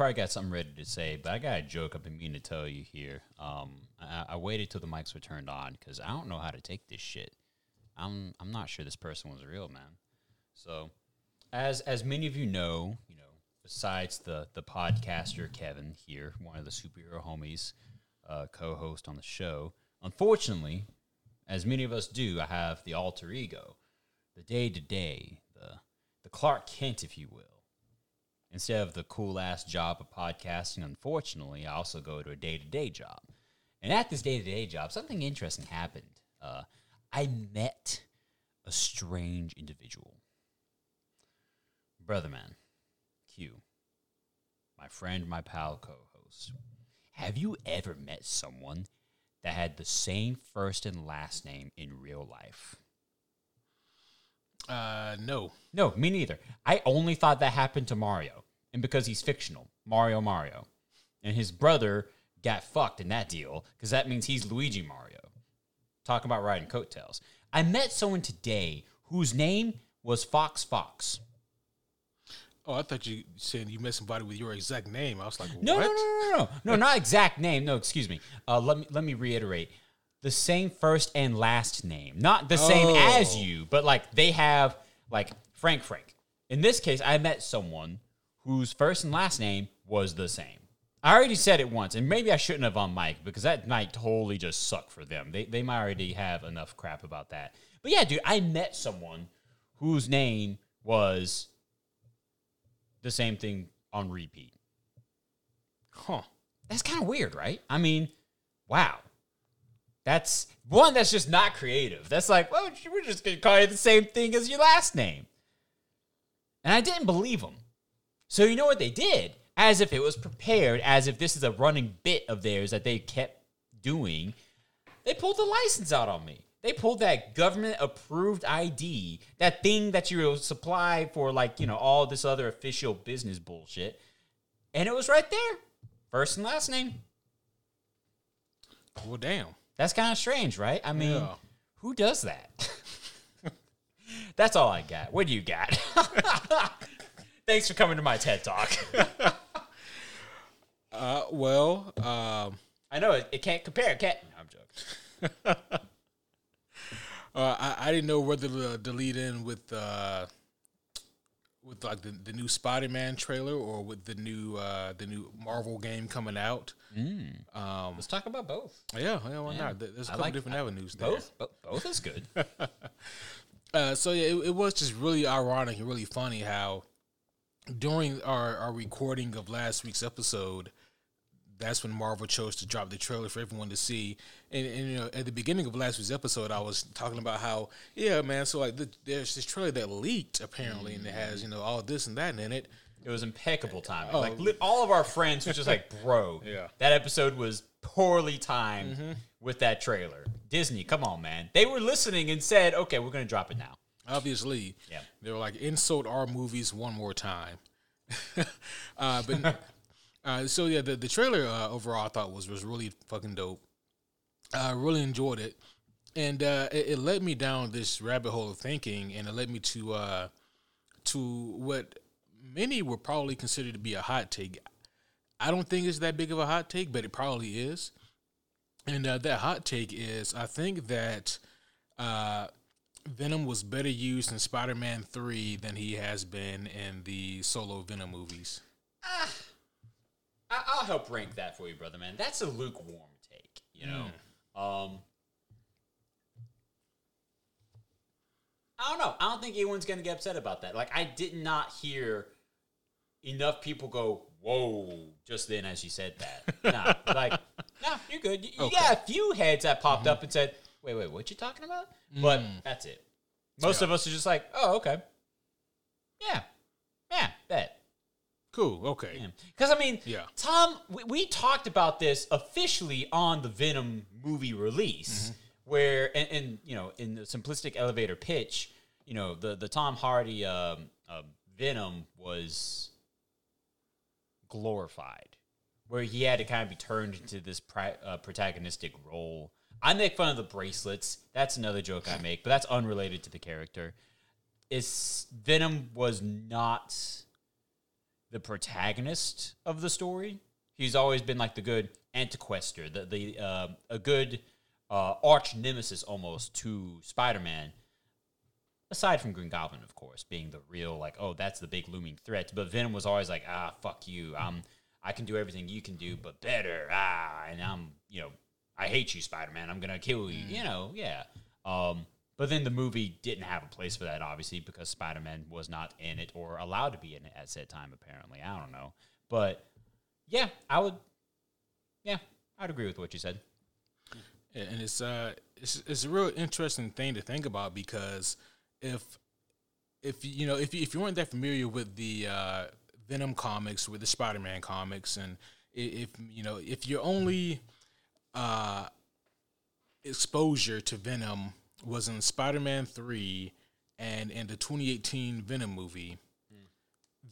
probably got something ready to say, but I got a joke I've been meaning to tell you here. Um, I, I waited till the mics were turned on because I don't know how to take this shit. I'm I'm not sure this person was real, man. So, as as many of you know, you know, besides the the podcaster Kevin here, one of the superhero homies, uh, co-host on the show. Unfortunately, as many of us do, I have the alter ego, the day to day, the the Clark Kent, if you will. Instead of the cool ass job of podcasting, unfortunately, I also go to a day to day job. And at this day to day job, something interesting happened. Uh, I met a strange individual. Brother man, Q, my friend, my pal, co host. Have you ever met someone that had the same first and last name in real life? Uh, no. No, me neither. I only thought that happened to Mario. And because he's fictional, Mario Mario. And his brother got fucked in that deal because that means he's Luigi Mario. Talking about riding coattails. I met someone today whose name was Fox Fox. Oh, I thought you said you met somebody with your exact name. I was like, No, no, no, no, no, no, not exact name. No, excuse me. Uh, let me let me reiterate. The same first and last name, not the same Oh. as you, but like they have like Frank Frank. In this case, I met someone whose first and last name was the same. I already said it once, and maybe I shouldn't have on mic because that might totally just suck for them. They they might already have enough crap about that. But yeah, dude, I met someone whose name was the same thing on repeat. Huh. That's kind of weird, right? I mean, wow. That's one that's just not creative. That's like, well, we're just to call you the same thing as your last name. And I didn't believe them. So you know what they did? As if it was prepared, as if this is a running bit of theirs that they kept doing. They pulled the license out on me. They pulled that government approved ID, that thing that you supply for like, you know, all this other official business bullshit. And it was right there. First and last name. Well, damn. That's kind of strange, right? I mean, Yeah. who does that? That's all I got. What do you got? Thanks for coming to my TED Talk. Uh, well, um, I know it, it can't compare. It can't. No, I'm joking. uh, I, I didn't know whether to, to lead in with uh, with like the, the new Spider-Man trailer or with the new uh, the new Marvel game coming out. Um, Let's talk about both. yeah, yeah, why not? There's a I couple like- different avenues there. Both? Bo- Both is good. Uh, so yeah, it, it was just really ironic and really funny how during our, our recording of last week's episode, that's when Marvel chose to drop the trailer for everyone to see. And, and you know, at the beginning of last week's episode, I was talking about how yeah, man. So like, the, there's this trailer that leaked apparently, and it has you know all this and that in it. It was impeccable timing. Oh. Like li- all of our friends were just like, "Bro, Yeah. that episode was poorly timed with that trailer." Disney, come on, man. They were listening and said, "Okay, we're gonna drop it now." Obviously, Yeah. they were like insult our movies one more time. uh, but uh, so yeah, the the trailer uh, overall I thought was was really fucking dope. I really enjoyed it, and uh, it, it led me down this rabbit hole of thinking, and it led me to uh, to what many would probably consider to be a hot take. I don't think it's that big of a hot take, but it probably is. And uh, that hot take is, I think that uh, Venom was better used in Spider Man 3 than he has been in the solo Venom movies. I- I'll help rank that for you, brother man. That's a lukewarm take, you know. Um, I don't know. I don't think anyone's gonna get upset about that. Like, I did not hear enough people go, "Whoa!" just then as you said that. nah, like, no, you're good. You, you got a few heads that popped up and said, "Wait, wait, what you talking about?" But that's it. Most of us are just like, "Oh, okay, yeah, yeah, bet." Cool. Okay. Because I mean, Yeah. Tom, we, we talked about this officially on the Venom movie release, where and, and you know in the simplistic elevator pitch, you know the the Tom Hardy um, uh, Venom was glorified, where he had to kind of be turned into this pri- uh, protagonistic role. I make fun of the bracelets. That's another joke I make, but that's unrelated to the character. is Venom was not the protagonist of the story. He's always been like the good antiquester, the the uh, a good uh, arch nemesis almost to Spider Man. Aside from Green Goblin, of course, being the real like, oh, that's the big looming threat. But Venom was always like, ah, fuck you. Um, I can do everything you can do, but better. Ah, and I'm, you know, I hate you, Spider Man. I'm gonna kill you. You know, yeah. Um, but then the movie didn't have a place for that, obviously, because Spider Man was not in it or allowed to be in it at said time. Apparently, I don't know, but yeah, I would. Yeah, I'd agree with what you said. Yeah, and it's uh it's it's a real interesting thing to think about because if if you know if you, if you weren't that familiar with the uh, Venom comics with the Spider Man comics and if you know if your only uh, exposure to Venom was in Spider Man three and in the 2018 Venom movie,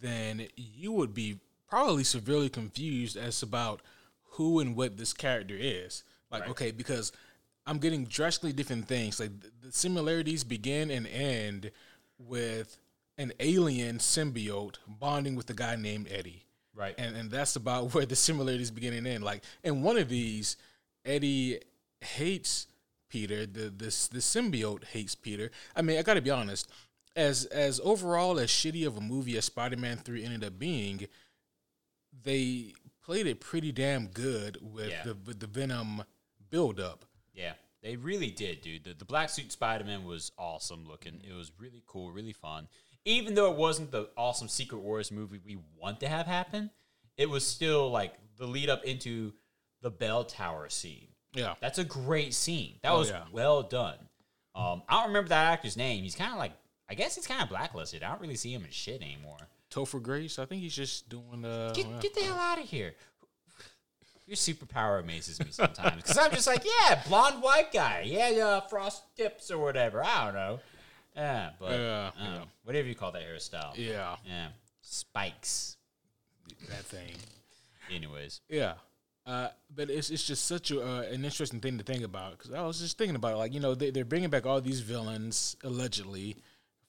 then you would be probably severely confused as about who and what this character is. Like, okay, because I'm getting drastically different things. Like the similarities begin and end with an alien symbiote bonding with a guy named Eddie. Right. And and that's about where the similarities begin and end. Like in one of these, Eddie hates Peter. The this the symbiote hates Peter. I mean, I got to be honest. As as overall as shitty of a movie as Spider Man Three ended up being, they played it pretty damn good with Yeah. the with the Venom build up. Yeah, they really did, dude. The, the black suit Spider Man was awesome looking. It was really cool, really fun. Even though it wasn't the awesome Secret Wars movie we want to have happen, it was still like the lead up into the bell tower scene. Yeah. That's a great scene. That Oh, was yeah. well done. Um, I don't remember that actor's name. He's kind of like, I guess he's kind of blacklisted. I don't really see him in shit anymore. Topher Grace, I think he's just doing uh Get, get the hell out of here. Your superpower amazes me sometimes because I'm just like, yeah, blonde white guy, yeah, uh, frost tips or whatever. I don't know. Yeah, but Yeah, um, yeah. whatever you call that hairstyle. yeah, Yeah, spikes. that thing. Anyways, Yeah. Uh, but it's it's just such a, uh, an interesting thing to think about because I was just thinking about it. Like you know they they're bringing back all these villains allegedly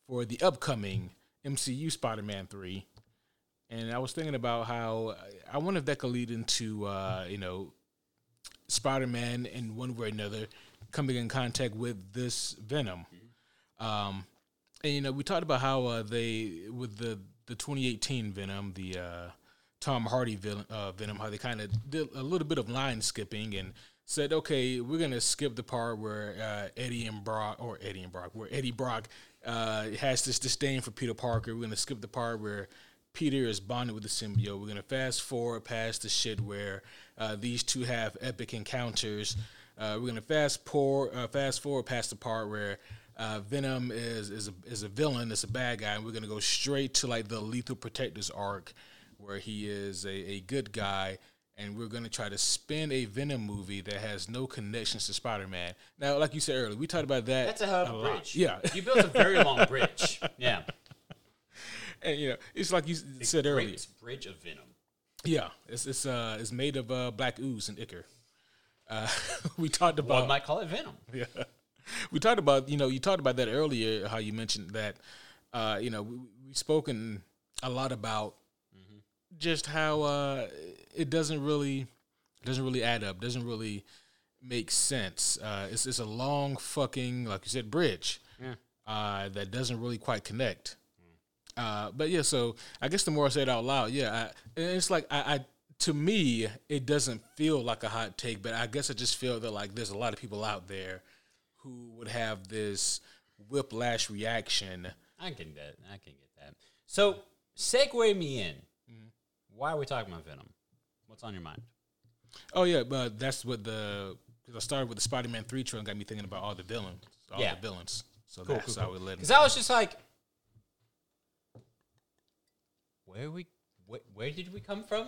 for the upcoming MCU Spider-Man three, and I was thinking about how I wonder if that could lead into uh, you know Spider-Man in one way or another coming in contact with this Venom. Um, and you know we talked about how uh, they with the the 2018 Venom the uh, Tom Hardy villain, uh, Venom, how they kind of did a little bit of line skipping and said, okay, we're gonna skip the part where uh, Eddie and Brock, or Eddie and Brock, where Eddie Brock uh, has this disdain for Peter Parker. We're gonna skip the part where Peter is bonded with the symbiote. We're gonna fast forward past the shit where uh, these two have epic encounters. Uh, we're gonna fast pour, uh, fast forward past the part where uh, Venom is is a, is a villain, it's a bad guy, and we're gonna go straight to like the Lethal Protectors arc, where he is a, a good guy, and we're gonna try to spin a Venom movie that has no connections to Spider Man. Now, like you said earlier, we talked about that. that's a hell of a, lot. bridge. Yeah, you built a very long bridge. Yeah, and you know, it's like you said earlier. Great bridge of venom. Yeah, it's it's uh it's made of uh, black ooze and ichor. Uh, we talked about One might call it venom. yeah. We talked about, you know, you talked about that earlier, how you mentioned that, uh, you know, we, we've spoken a lot about just how uh, it doesn't really doesn't really add up, doesn't really make sense. Uh, it's it's a long fucking, like you said, bridge Yeah. uh, that doesn't really quite connect. Uh, but yeah, so I guess the more I say it out loud, yeah, I, it's like I, I to me it doesn't feel like a hot take, but I guess I just feel that like there's a lot of people out there who would have this whiplash reaction. I can get that. I can get that. So, segue me in. Why are we talking about Venom? What's on your mind? Oh yeah, but that's what the because I started with the Spider-Man three trailer, got me thinking about all the villains, all Yeah. the villains. So Cool, that's cool, how cool. we led. Because I was just like, where we, where, where did we come from?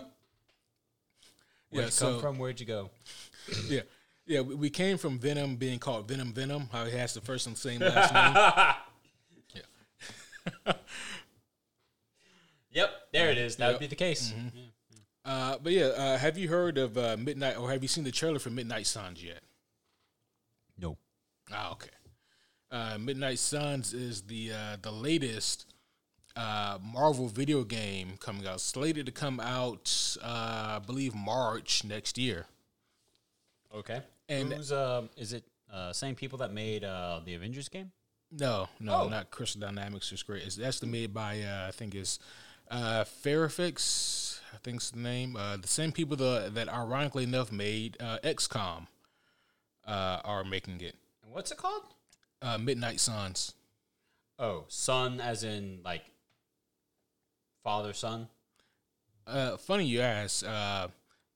Where'd Yeah, you so- come from? Where'd you go? yeah, yeah. We we came from Venom being called Venom Venom. How he has the first and same last name. Yep, there it is. That Yep. would be the case. Yeah. Uh, but yeah, uh, have you heard of uh, Midnight, or have you seen the trailer for Midnight Suns yet? No. Ah, okay. Uh, Midnight Suns is the uh, the latest uh, Marvel video game coming out, slated to come out, uh, I believe March next year. Okay. And- Who's um? Is it uh same people that made uh the Avengers game? No, no, Oh. not Crystal Dynamics. Is great. It's actually made by uh, I think it's uh, Firaxis. I think's the name. Uh, the same people that, that ironically enough made uh, XCOM uh, are making it. And what's it called? Uh, Midnight Suns. Oh, sun as in like father son. Uh, funny you ask. Uh,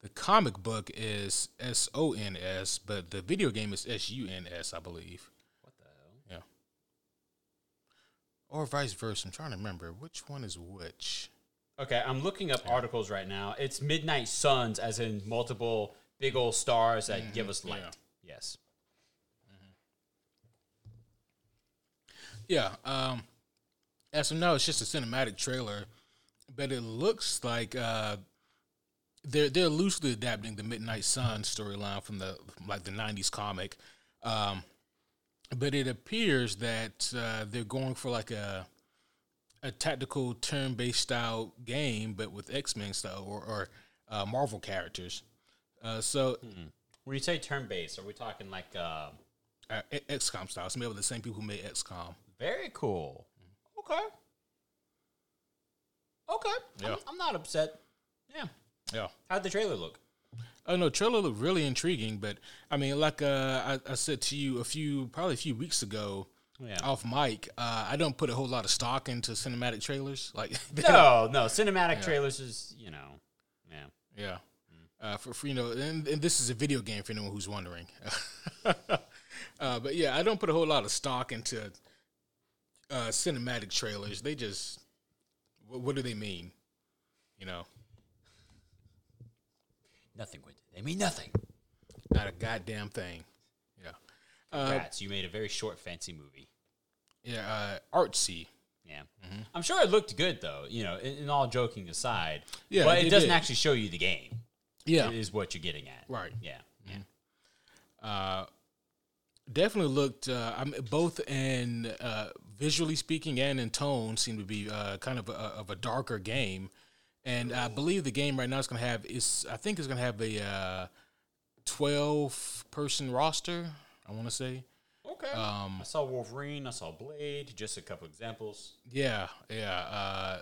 the comic book is S O N S, but the video game is S U N S, I believe. What the hell? Yeah. Or vice versa. I'm trying to remember which one is which. Okay, I'm looking up articles right now. It's Midnight Suns, as in multiple big old stars that give us light. yeah. Yes. Yeah. Um, as of now, it's just a cinematic trailer, but it looks like uh, they're they're loosely adapting the Midnight Sun storyline from the like the '90s comic. Um, but it appears that uh, they're going for like a a tactical turn-based style game, but with X-Men style or, or uh, Marvel characters. Uh, so When you say turn based, are we talking like uh, uh, XCOM style. It's made with the same people who made XCOM. very cool? Okay. Okay. I'm, Yeah. I'm not upset. Yeah. Yeah. How'd the trailer look? Oh no, trailer looked really intriguing, but I mean, like uh, I, I said to you a few, probably a few weeks ago, Yeah. off mic, uh, I don't put a whole lot of stock into cinematic trailers. Like, No, no. Cinematic trailers is, you know, yeah. yeah, uh, for, for you know, and, and this is a video game for anyone who's wondering. uh, but yeah, I don't put a whole lot of stock into uh, cinematic trailers. They just, what, what do they mean? You know, Nothing with. They mean nothing. not a goddamn thing. Yeah, uh, Rats, you made a very short, fancy movie. yeah, uh, artsy. Yeah. I'm sure it looked good, though, you know, in, in all joking aside. Yeah, But it it doesn't did. actually show you the game, Yeah, is what you're getting at. Right. Yeah. Yeah. uh, definitely looked. Uh, I'm both in uh, visually speaking and in tone seem to be uh, kind of a, of a darker game, and I believe the game right now is going to have is I think it's going to have a uh, twelve person roster. I want to say. Okay. Um, I saw Wolverine. I saw Blade. Just a couple examples. Yeah, yeah. Uh,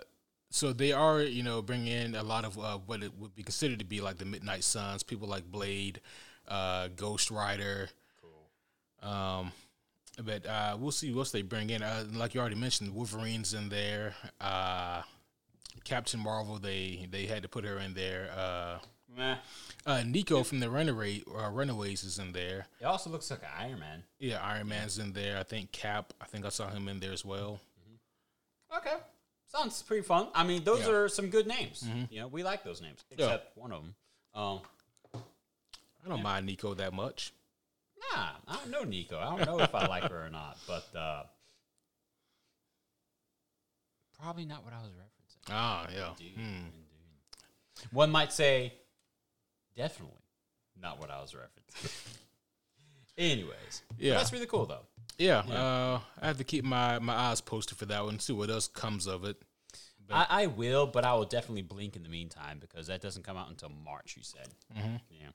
so they are, you know, bringing in a lot of uh, what it would be considered to be like the Midnight Suns, people like Blade, uh, Ghost Rider. Um, but uh, we'll see what they bring in. Uh, like you already mentioned, Wolverine's in there. Uh, Captain Marvel, they they had to put her in there. Uh, Meh. uh, Nico from the Runaway uh, Runaways is in there. It also looks like Iron Man. Yeah, Iron Man's in there. I think Cap. I think I saw him in there as well. Okay. Sounds pretty fun. I mean, those Yeah. are some good names. You know, we like those names, except one of them. Um, I don't mind Nico that much. Nah, I don't know Nico. I don't know if I like her or not, but uh, probably not what I was referencing. Ah, yeah. Indeed, Hmm. indeed. One might say, definitely not what I was referencing. Anyways, yeah, Yeah. that's really cool though. Yeah, uh, I have to keep my, my eyes posted for that one, and see what else comes of it. I, I will, but I will definitely blink in the meantime because that doesn't come out until March. You said, Mm-hmm. yeah.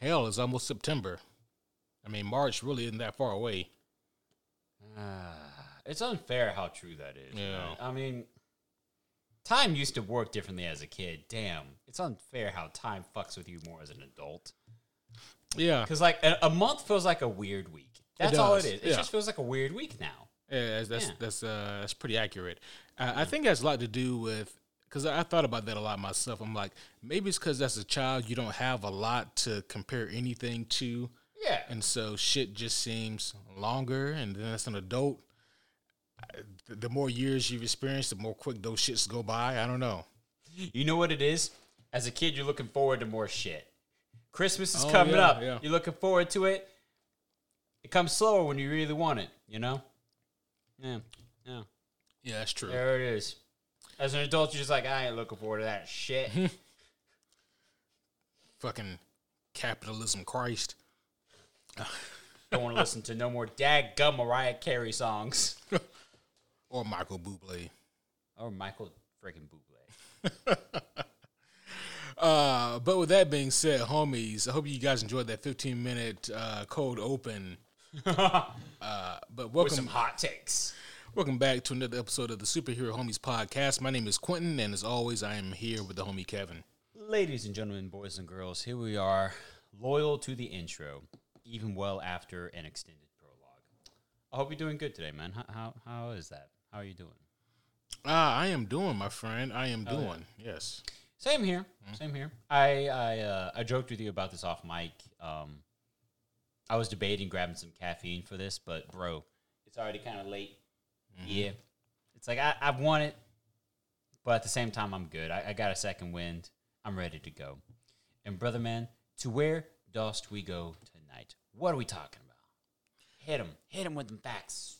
Hell, it's almost September. I mean, March really isn't that far away. Ah, it's unfair how true that is. Yeah. right? I mean, time used to work differently as a kid. Damn, it's unfair how time fucks with you more as an adult. Yeah, Because like a, a month feels like a weird week. That's all it is. It yeah. just feels like a weird week now. yeah that's that's Yeah. that's, uh, that's pretty accurate. Uh, I think that's a lot to do with because I, I thought about that a lot myself. I'm like, maybe it's because as a child you don't have a lot to compare anything to, Yeah. and so shit just seems longer. And then as an adult, the, more years you've experienced, the more quick those shits go by. I don't know. You know what it is? As a kid, you're looking forward to more shit. Christmas is Oh, coming yeah, up. yeah. You're looking forward to it. It comes slower when you really want it, you know? Yeah. Yeah. Yeah, that's true. There it is. As an adult, you're just like, I ain't looking forward to that shit. Fucking capitalism, Christ. Don't want to listen to no more dadgum Mariah Carey songs. or Michael Bublé. Or Michael freaking Bublé. Uh, but with that being said, homies, I hope you guys enjoyed that 15 minute uh, cold open. uh, but With welcome, some hot takes. welcome back to another episode of the Superhero Homies podcast. My name is Quentin, and as always, I am here with the homie Kevin. Ladies and gentlemen, boys and girls, here we are, loyal to the intro, even well after an extended prologue. I hope you're doing good today, man. How, how, how is that? How are you doing? Ah, I am doing, my friend. I am doing. Yes. Same here. Same here. I I uh, I joked with you about this off mic. Um, I was debating grabbing some caffeine for this, but bro, it's already kind of late. Yeah, it's like I I want it, but at the same time I'm good. I, I got a second wind. I'm ready to go. And brother man, to where dost we go tonight? What are we talking about? Hit him. Hit him with them facts.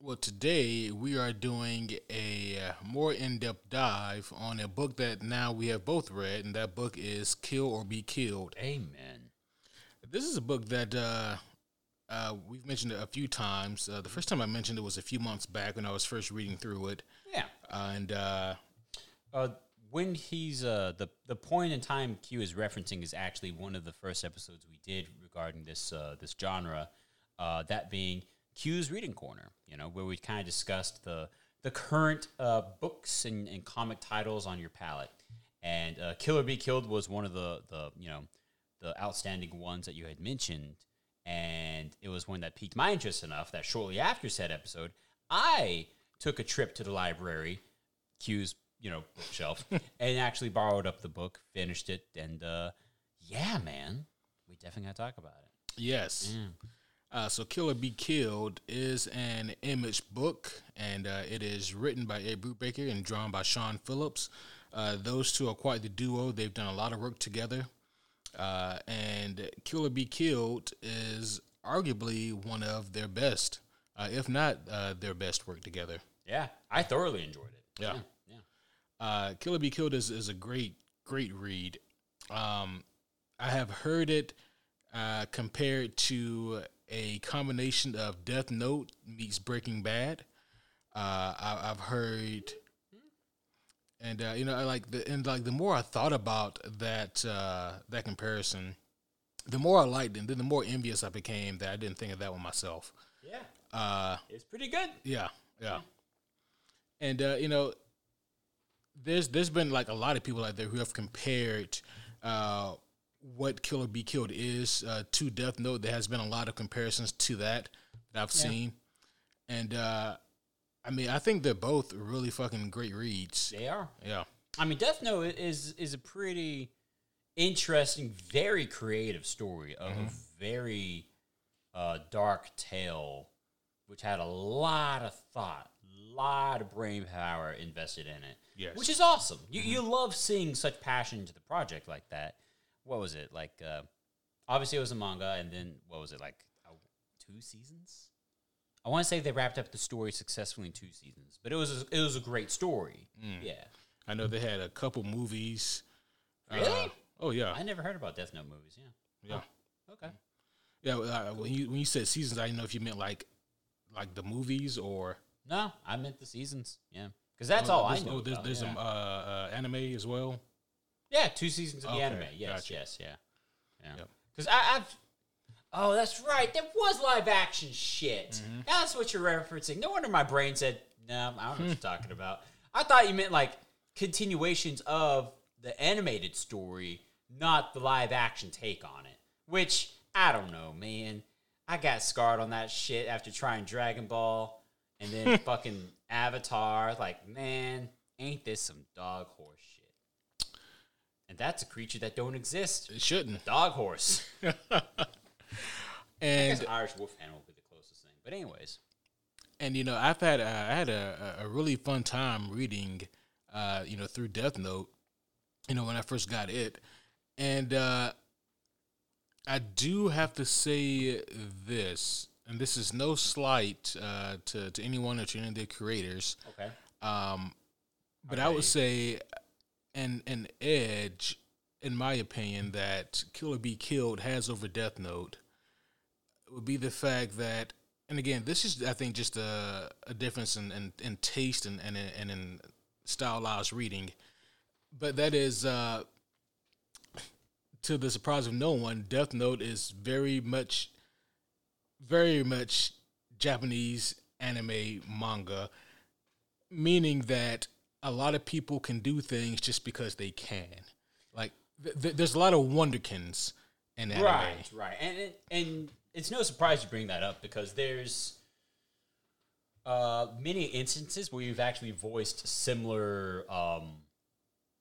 Well, today we are doing a uh, more in depth dive on a book that now we have both read, and that book is Kill or Be Killed. Amen. This is a book that uh, uh, we've mentioned it a few times. Uh, the first time I mentioned it was a few months back when I was first reading through it, Yeah. and uh, Uh, when he's uh, the the point in time Q is referencing is actually one of the first episodes we did regarding this uh, this genre. Uh, that being Q's reading corner, you know, where we kind of discussed the the current uh, books and, and comic titles on your palette. And uh, Kill or Be Killed was one of the the you know the outstanding ones that you had mentioned, and it was one that piqued my interest enough that shortly after said episode, I took a trip to the library, Q's you know bookshelf, and actually borrowed up the book, finished it, and uh, yeah, man, we definitely got to talk about it. yes. Uh, so, Kill or Be Killed is an image book, and uh, it is written by Ed Brubaker and drawn by Sean Phillips. Uh, those two are quite the duo. They've done a lot of work together. Uh, and Kill or Be Killed is arguably one of their best, uh, if not uh, their best work together. Yeah, I thoroughly enjoyed it. Yeah. yeah. Uh, Kill or Be Killed is, is a great, great read. Um, I have heard it uh, compared to a combination of Death Note meets Breaking Bad. Uh, I, I've heard, and uh, you know, I like the and like the more I thought about that uh, that comparison, the more I liked it, and then the more envious I became that I didn't think of that one myself. yeah, Uh, it's pretty good. yeah, yeah. And uh, you know, there's there's been like a lot of people out there who have compared uh, what Kill or Be Killed is uh, to Death Note. There has been a lot of comparisons to that that I've seen, and uh, I mean, I think they're both really fucking great reads. They are. Yeah, I mean, Death Note is is a pretty interesting, very creative story of a very uh, dark tale, which had a lot of thought, a lot of brain power invested in it. Yes. which is awesome. You you love seeing such passion into the project like that. What was it like? Uh, obviously, it was a manga, and then what was it like? Uh, two seasons. I want to say they wrapped up the story successfully in two seasons, but it was a, it was a great story. Yeah. I know they had a couple movies. Really? Uh, oh yeah, I never heard about Death Note movies. Yeah. yeah. Okay. Yeah, uh, when you when you said seasons, I didn't know if you meant like like the movies or No, I meant the seasons. Yeah. Because that's all I know. Oh, there's, about, there's yeah. some uh, uh, anime as well. Yeah, two seasons of the Okay, anime. Yes, gotcha. yes, yeah, yeah. Yep. Because I've. Oh, that's right. There was live action shit. Mm-hmm. That's what you're referencing. No wonder my brain said, "No, I don't know what you're hmm. talking about." I thought you meant like continuations of the animated story, not the live action take on it. Which I don't know, man. I got scarred on that shit after trying Dragon Ball and then fucking Avatar. Like, man, ain't this some dog horse? And that's a creature that don't exist. It shouldn't. Dog horse. I And guess Irish Wolfhound will be the closest thing. But anyways, and you know, I've had uh, I had a, a really fun time reading, uh, you know, through Death Note. You know, when I first got it, and uh, I do have to say this, and this is no slight uh, to to anyone or to any of the creators. okay. Um, but I would say an an edge, in my opinion, that Kill or Be Killed has over Death Note would be the fact that, and again, this is I think just a, a difference in, in, in taste and and, and in stylized reading, but that is uh, to the surprise of no one, Death Note is very much, very much Japanese anime manga, meaning that a lot of people can do things just because they can. Like th- th- there's a lot of wonderkins in anime. Right, right, and and it's no surprise you bring that up because there's uh, many instances where you've actually voiced similar um,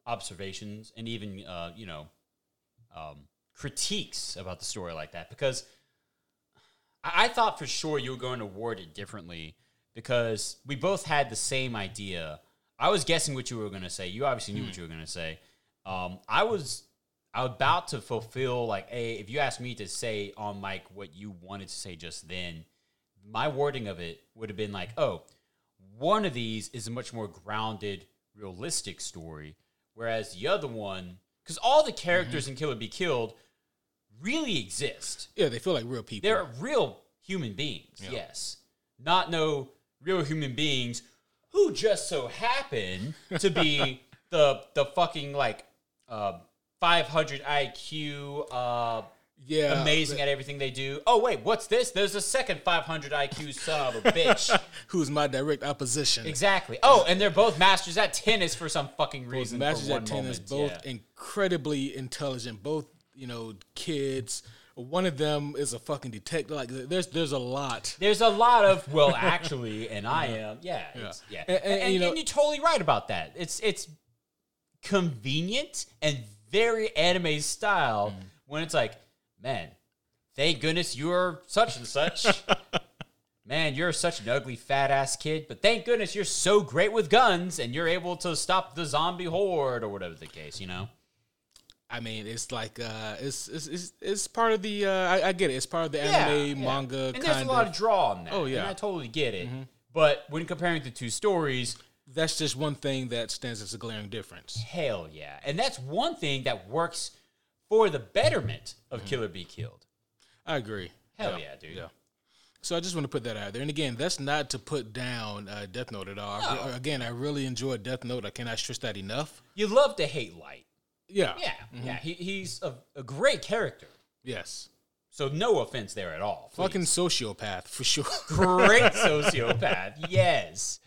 observations and even uh, you know um, critiques about the story like that because I, I thought for sure you were going to word it differently because we both had the same idea. I was guessing what you were going to say. You obviously knew what you were going to say. Um, I was I was about to fulfill like a if you asked me to say on mic what you wanted to say just then, my wording of it would have been like, oh, one of these is a much more grounded, realistic story, whereas the other one, because all the characters in Kill or Be Killed really exist. Yeah, they feel like real people. They're real human beings, yes. Not no real human beings who just so happened to be the the fucking like uh 500 IQ uh yeah, amazing at everything they do. Oh wait, what's this? There's a second 500 IQ son of a bitch. who's my direct opposition? exactly. Oh, and they're both masters at tennis for some fucking reason. Masters at tennis, moment. both Yeah. incredibly intelligent. Both you know kids. One of them is a fucking detective. Like there's there's a lot. There's a lot of well, actually, and I am. Yeah, it's, yeah. And- And, and, and, you know- and you're totally right about that. It's it's convenient and very anime style Mm. when it's like, man, thank goodness you're such and such. man, you're such an ugly fat ass kid, but thank goodness you're so great with guns and you're able to stop the zombie horde or whatever the case. You know. I mean, it's like uh, it's, it's it's it's part of the. Uh, I, I get it. It's part of the anime yeah. manga and kind there's a lot of draw on that. Oh, yeah. and I totally get it. But when comparing the two stories, That's just one thing that stands as a glaring difference. Hell yeah. And that's one thing that works for the betterment of Mm-hmm. Kill or Be Killed. I agree. Hell yeah, dude. Yeah. So I just want to put that out there. And again, that's not to put down uh, Death Note at all. No. again, I really enjoyed Death Note. I cannot stress that enough. You love to hate Light. Yeah. Yeah, Mm-hmm. yeah. He, he's a, a great character. Yes. So no offense there at all. please. Fucking sociopath for sure. great sociopath. Yes.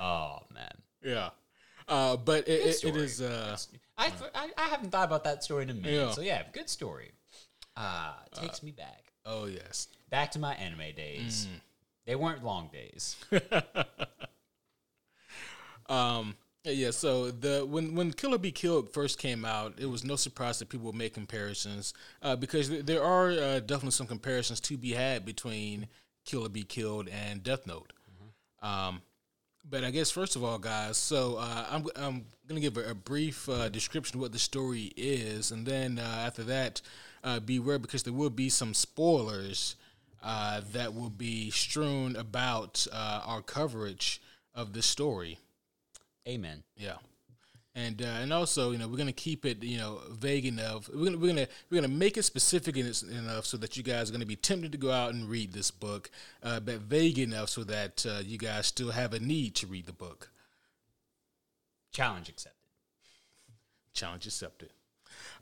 Oh man. yeah. Uh, but it, it, it is. Uh, I, I I haven't thought about that story in a minute. Yeah. So yeah, good story. Ah, takes me back. oh yes. Back to my anime days. Mm. They weren't long days. Um, yeah, so the when when Kill or Be Killed first came out, it was no surprise that people would make comparisons uh, because th- there are uh, definitely some comparisons to be had between Kill or Be Killed and Death Note. Um, but I guess first of all, guys, so uh, I'm I'm gonna give a, a brief uh, description of what the story is, and then uh, after that, uh, beware because there will be some spoilers uh, that will be strewn about uh, our coverage of this story. Amen. Yeah, and uh, and also you know we're gonna keep it you know vague enough. We're gonna we're gonna we're gonna make it specific enough so that you guys are gonna be tempted to go out and read this book, uh, but vague enough so that uh, you guys still have a need to read the book. Challenge accepted. Challenge accepted.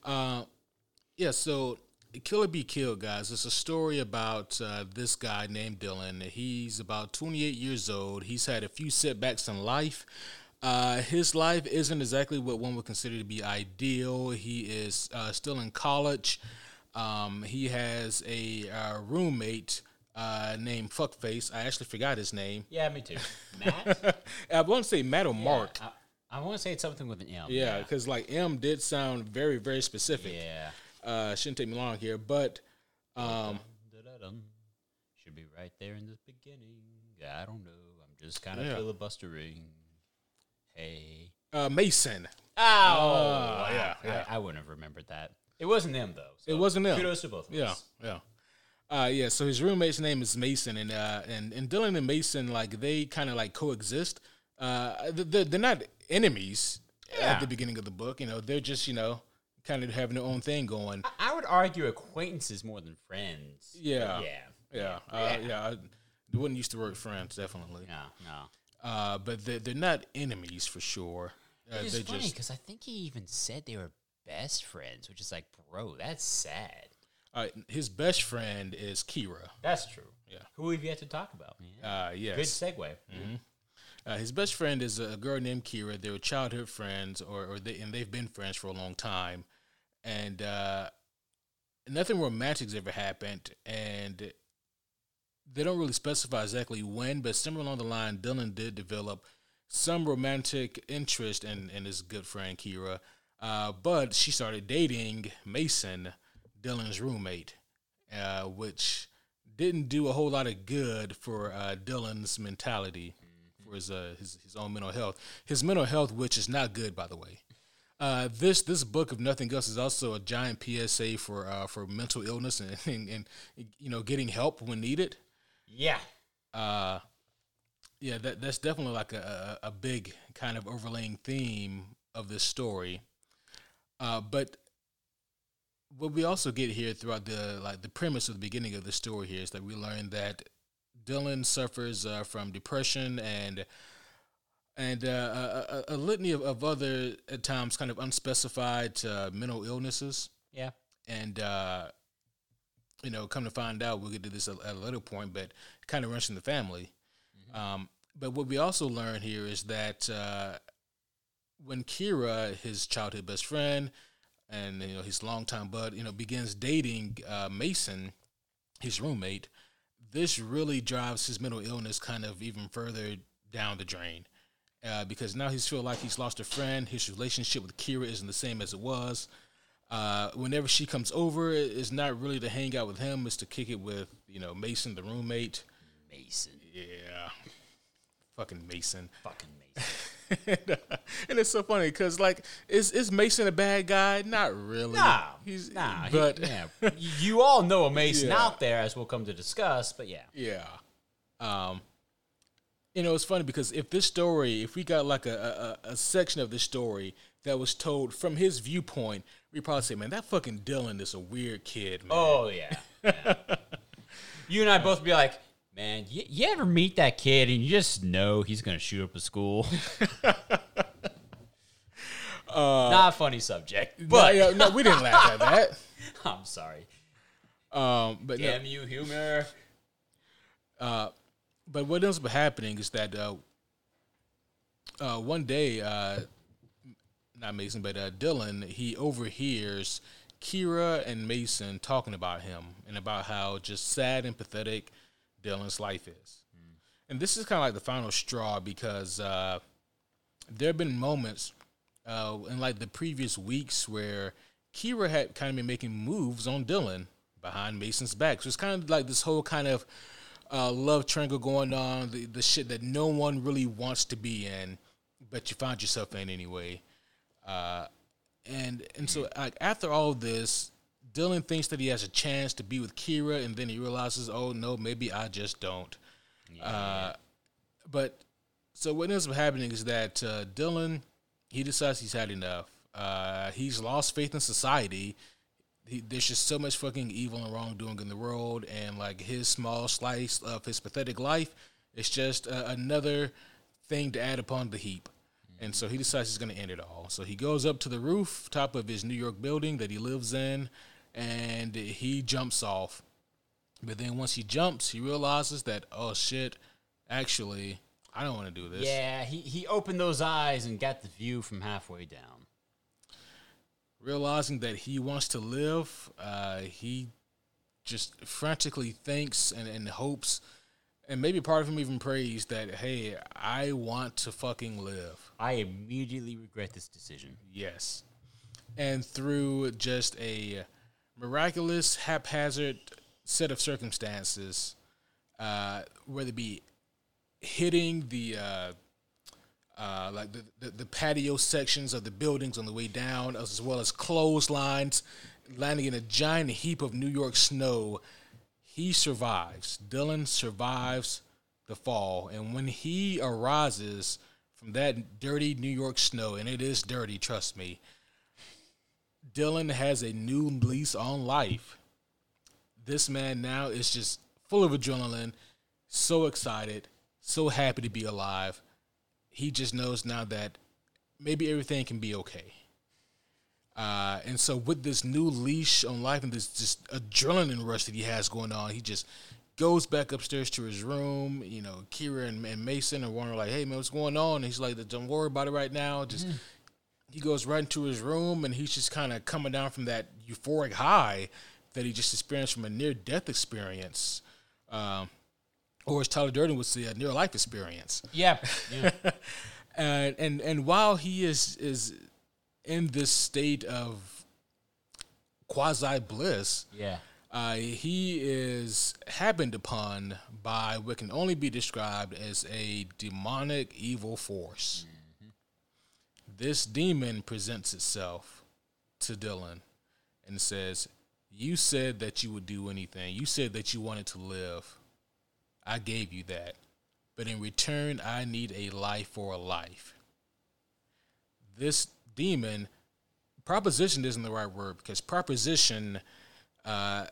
Uh, yeah, so Kill or Be Killed, guys. It's a story about uh, this guy named Dylan. He's about 28 years old. He's had a few setbacks in life. Uh, his life isn't exactly what one would consider to be ideal. He is uh, still in college. Um, he has a uh, roommate uh, named Fuckface. I actually forgot his name. Yeah, me too. Matt. I want to say Matt or Mark. I, I want to say it's something with an M. Yeah, because like M did sound very, very specific. Yeah. Uh, shouldn't take me long here, but um. Should be right there in the beginning. I don't know. I'm just kind of Yeah. filibustering. Hey. uh, Mason. Oh, Ah, yeah, yeah, yeah. I, I wouldn't have remembered that. It wasn't them though. so It wasn't them. Kudos to both of Yeah, us. yeah, uh, yeah. So his roommate's name is Mason, and uh, and and Dylan and Mason like they kind of like coexist. Uh, they're, they're not enemies Yeah. at the beginning of the book. You know, they're just you know kind of having their own thing going. I would argue acquaintances more than friends. Yeah. Yeah. Yeah, uh, yeah. I wouldn't used to work friends, definitely. No, no. Uh, but they're, they're not enemies for sure. Uh, It's funny because I think he even said they were best friends, which is like, bro, that's sad. uh, his best friend is Kira. That's true. Yeah. Who we've yet to talk about. Yeah. Uh, yes. Good segue. Uh, his best friend is a girl named Kira. They were childhood friends, or, or they and they've been friends for a long time, and uh, nothing romantic's ever happened, and they don't really specify exactly when, but somewhere along the line, Dylan did develop some romantic interest in in his good friend Kira, uh, but she started dating Mason, Dylan's roommate, uh, which didn't do a whole lot of good for uh, Dylan's mentality, for his, uh, his his own mental health. His mental health, which is not good, by the way. Uh, this this book of nothing else is also a giant PSA for uh, for mental illness and, and, and you know getting help when needed. Yeah. Uh, yeah, that that's definitely like a, a a big kind of overlaying theme of this story. Uh, but what we also get here throughout the like the premise of the beginning of the story here is that we learn that Dylan suffers uh, from depression and and uh, a, a, a litany of, of other at times kind of unspecified uh, mental illnesses Yeah. and uh, you know, come to find out, we'll get to this at, at a later point, but kind of runs in the family. Um, but what we also learn here is that uh, when Kira, his childhood best friend, and you know his longtime bud, you know, begins dating uh, Mason, his roommate, this really drives his mental illness kind of even further down the drain. Uh, because now he's feel like he's lost a friend. His relationship with Kira isn't the same as it was. Uh, whenever she comes over, it's not really to hang out with him; it's to kick it with you know Mason, the roommate. Mason. Yeah, fucking Mason. Fucking Mason. and, uh, and it's so funny because like, is is Mason a bad guy? Not really. Nah. he's nah. he- but yeah. You all know a Mason Yeah. out there, as we'll come to discuss, but yeah. Yeah. Um, you know, it's funny because if this story, if we got like a, a, a section of this story that was told from his viewpoint, we probably say, man, that fucking Dylan is a weird kid, man. Oh, yeah. Yeah. you and I both be like, man, you, you ever meet that kid and you just know he's going to shoot up a school? Not a funny subject, but yeah, no, we didn't laugh at that. I'm sorry. Um, but no, you, humor. but what ends up happening is that uh, uh, one day, uh, not Mason, but uh, Dylan, he overhears Kira and Mason talking about him and about how just sad and pathetic Dylan's life is. And this is kind of like the final straw because uh, there have been moments uh, in like the previous weeks where Kira had kind of been making moves on Dylan behind Mason's back. So it's kind of like this whole kind of uh, love triangle going on, the, the shit that no one really wants to be in, but you find yourself in anyway. Uh, and and so like after all this, Dylan thinks that he has a chance to be with Kira, and then he realizes, oh no, maybe I just don't. Uh, but so what ends up happening is that uh, Dylan he decides he's had enough. Uh, he's lost faith in society. He, there's just so much fucking evil and wrongdoing in the world, and like his small slice of his pathetic life, it's just uh, another thing to add upon the heap. And so he decides he's going to end it all. So he goes up to the roof top of his New York building that he lives in, and he jumps off. But then once he jumps, he realizes that oh shit, actually, I don't want to do this. Yeah, he, he opened those eyes and got the view from halfway down. realizing that he wants to live, uh, he just frantically thinks and, and hopes, and maybe part of him even prays that, hey, I want to fucking live. I immediately regret this decision. Yes. And through just a miraculous, haphazard set of circumstances, uh, whether it be hitting the uh, uh, like the, the, the patio sections of the buildings on the way down, as well as clotheslines, landing in a giant heap of New York snow. He survives. Dylan survives the fall, and when he arises from that dirty New York snow, and it is dirty, trust me, Dylan has a new lease on life. This man now is just full of adrenaline, so excited, so happy to be alive. He just knows now that maybe everything can be okay. Uh, and so with this new leash on life and this just adrenaline rush that he has going on, he just goes back upstairs to his room. You know, Kira and, and Mason are wondering like, "Hey man, what's going on?" And he's like, "Don't worry about it right now. Just." He goes right into his room and he's just kind of coming down from that euphoric high that he just experienced from a near death experience. Um, or as Tyler Durden would say, a near life experience. Yeah. yeah. and and and while he is is in this state of quasi bliss, yeah. Uh, he is happened upon by what can only be described as a demonic evil force. This demon presents itself to Dylan and says, "You said that you would do anything. You said that you wanted to live. I gave you that." but in return, I need a life for a life. This demon, proposition isn't the right word because proposition, uh,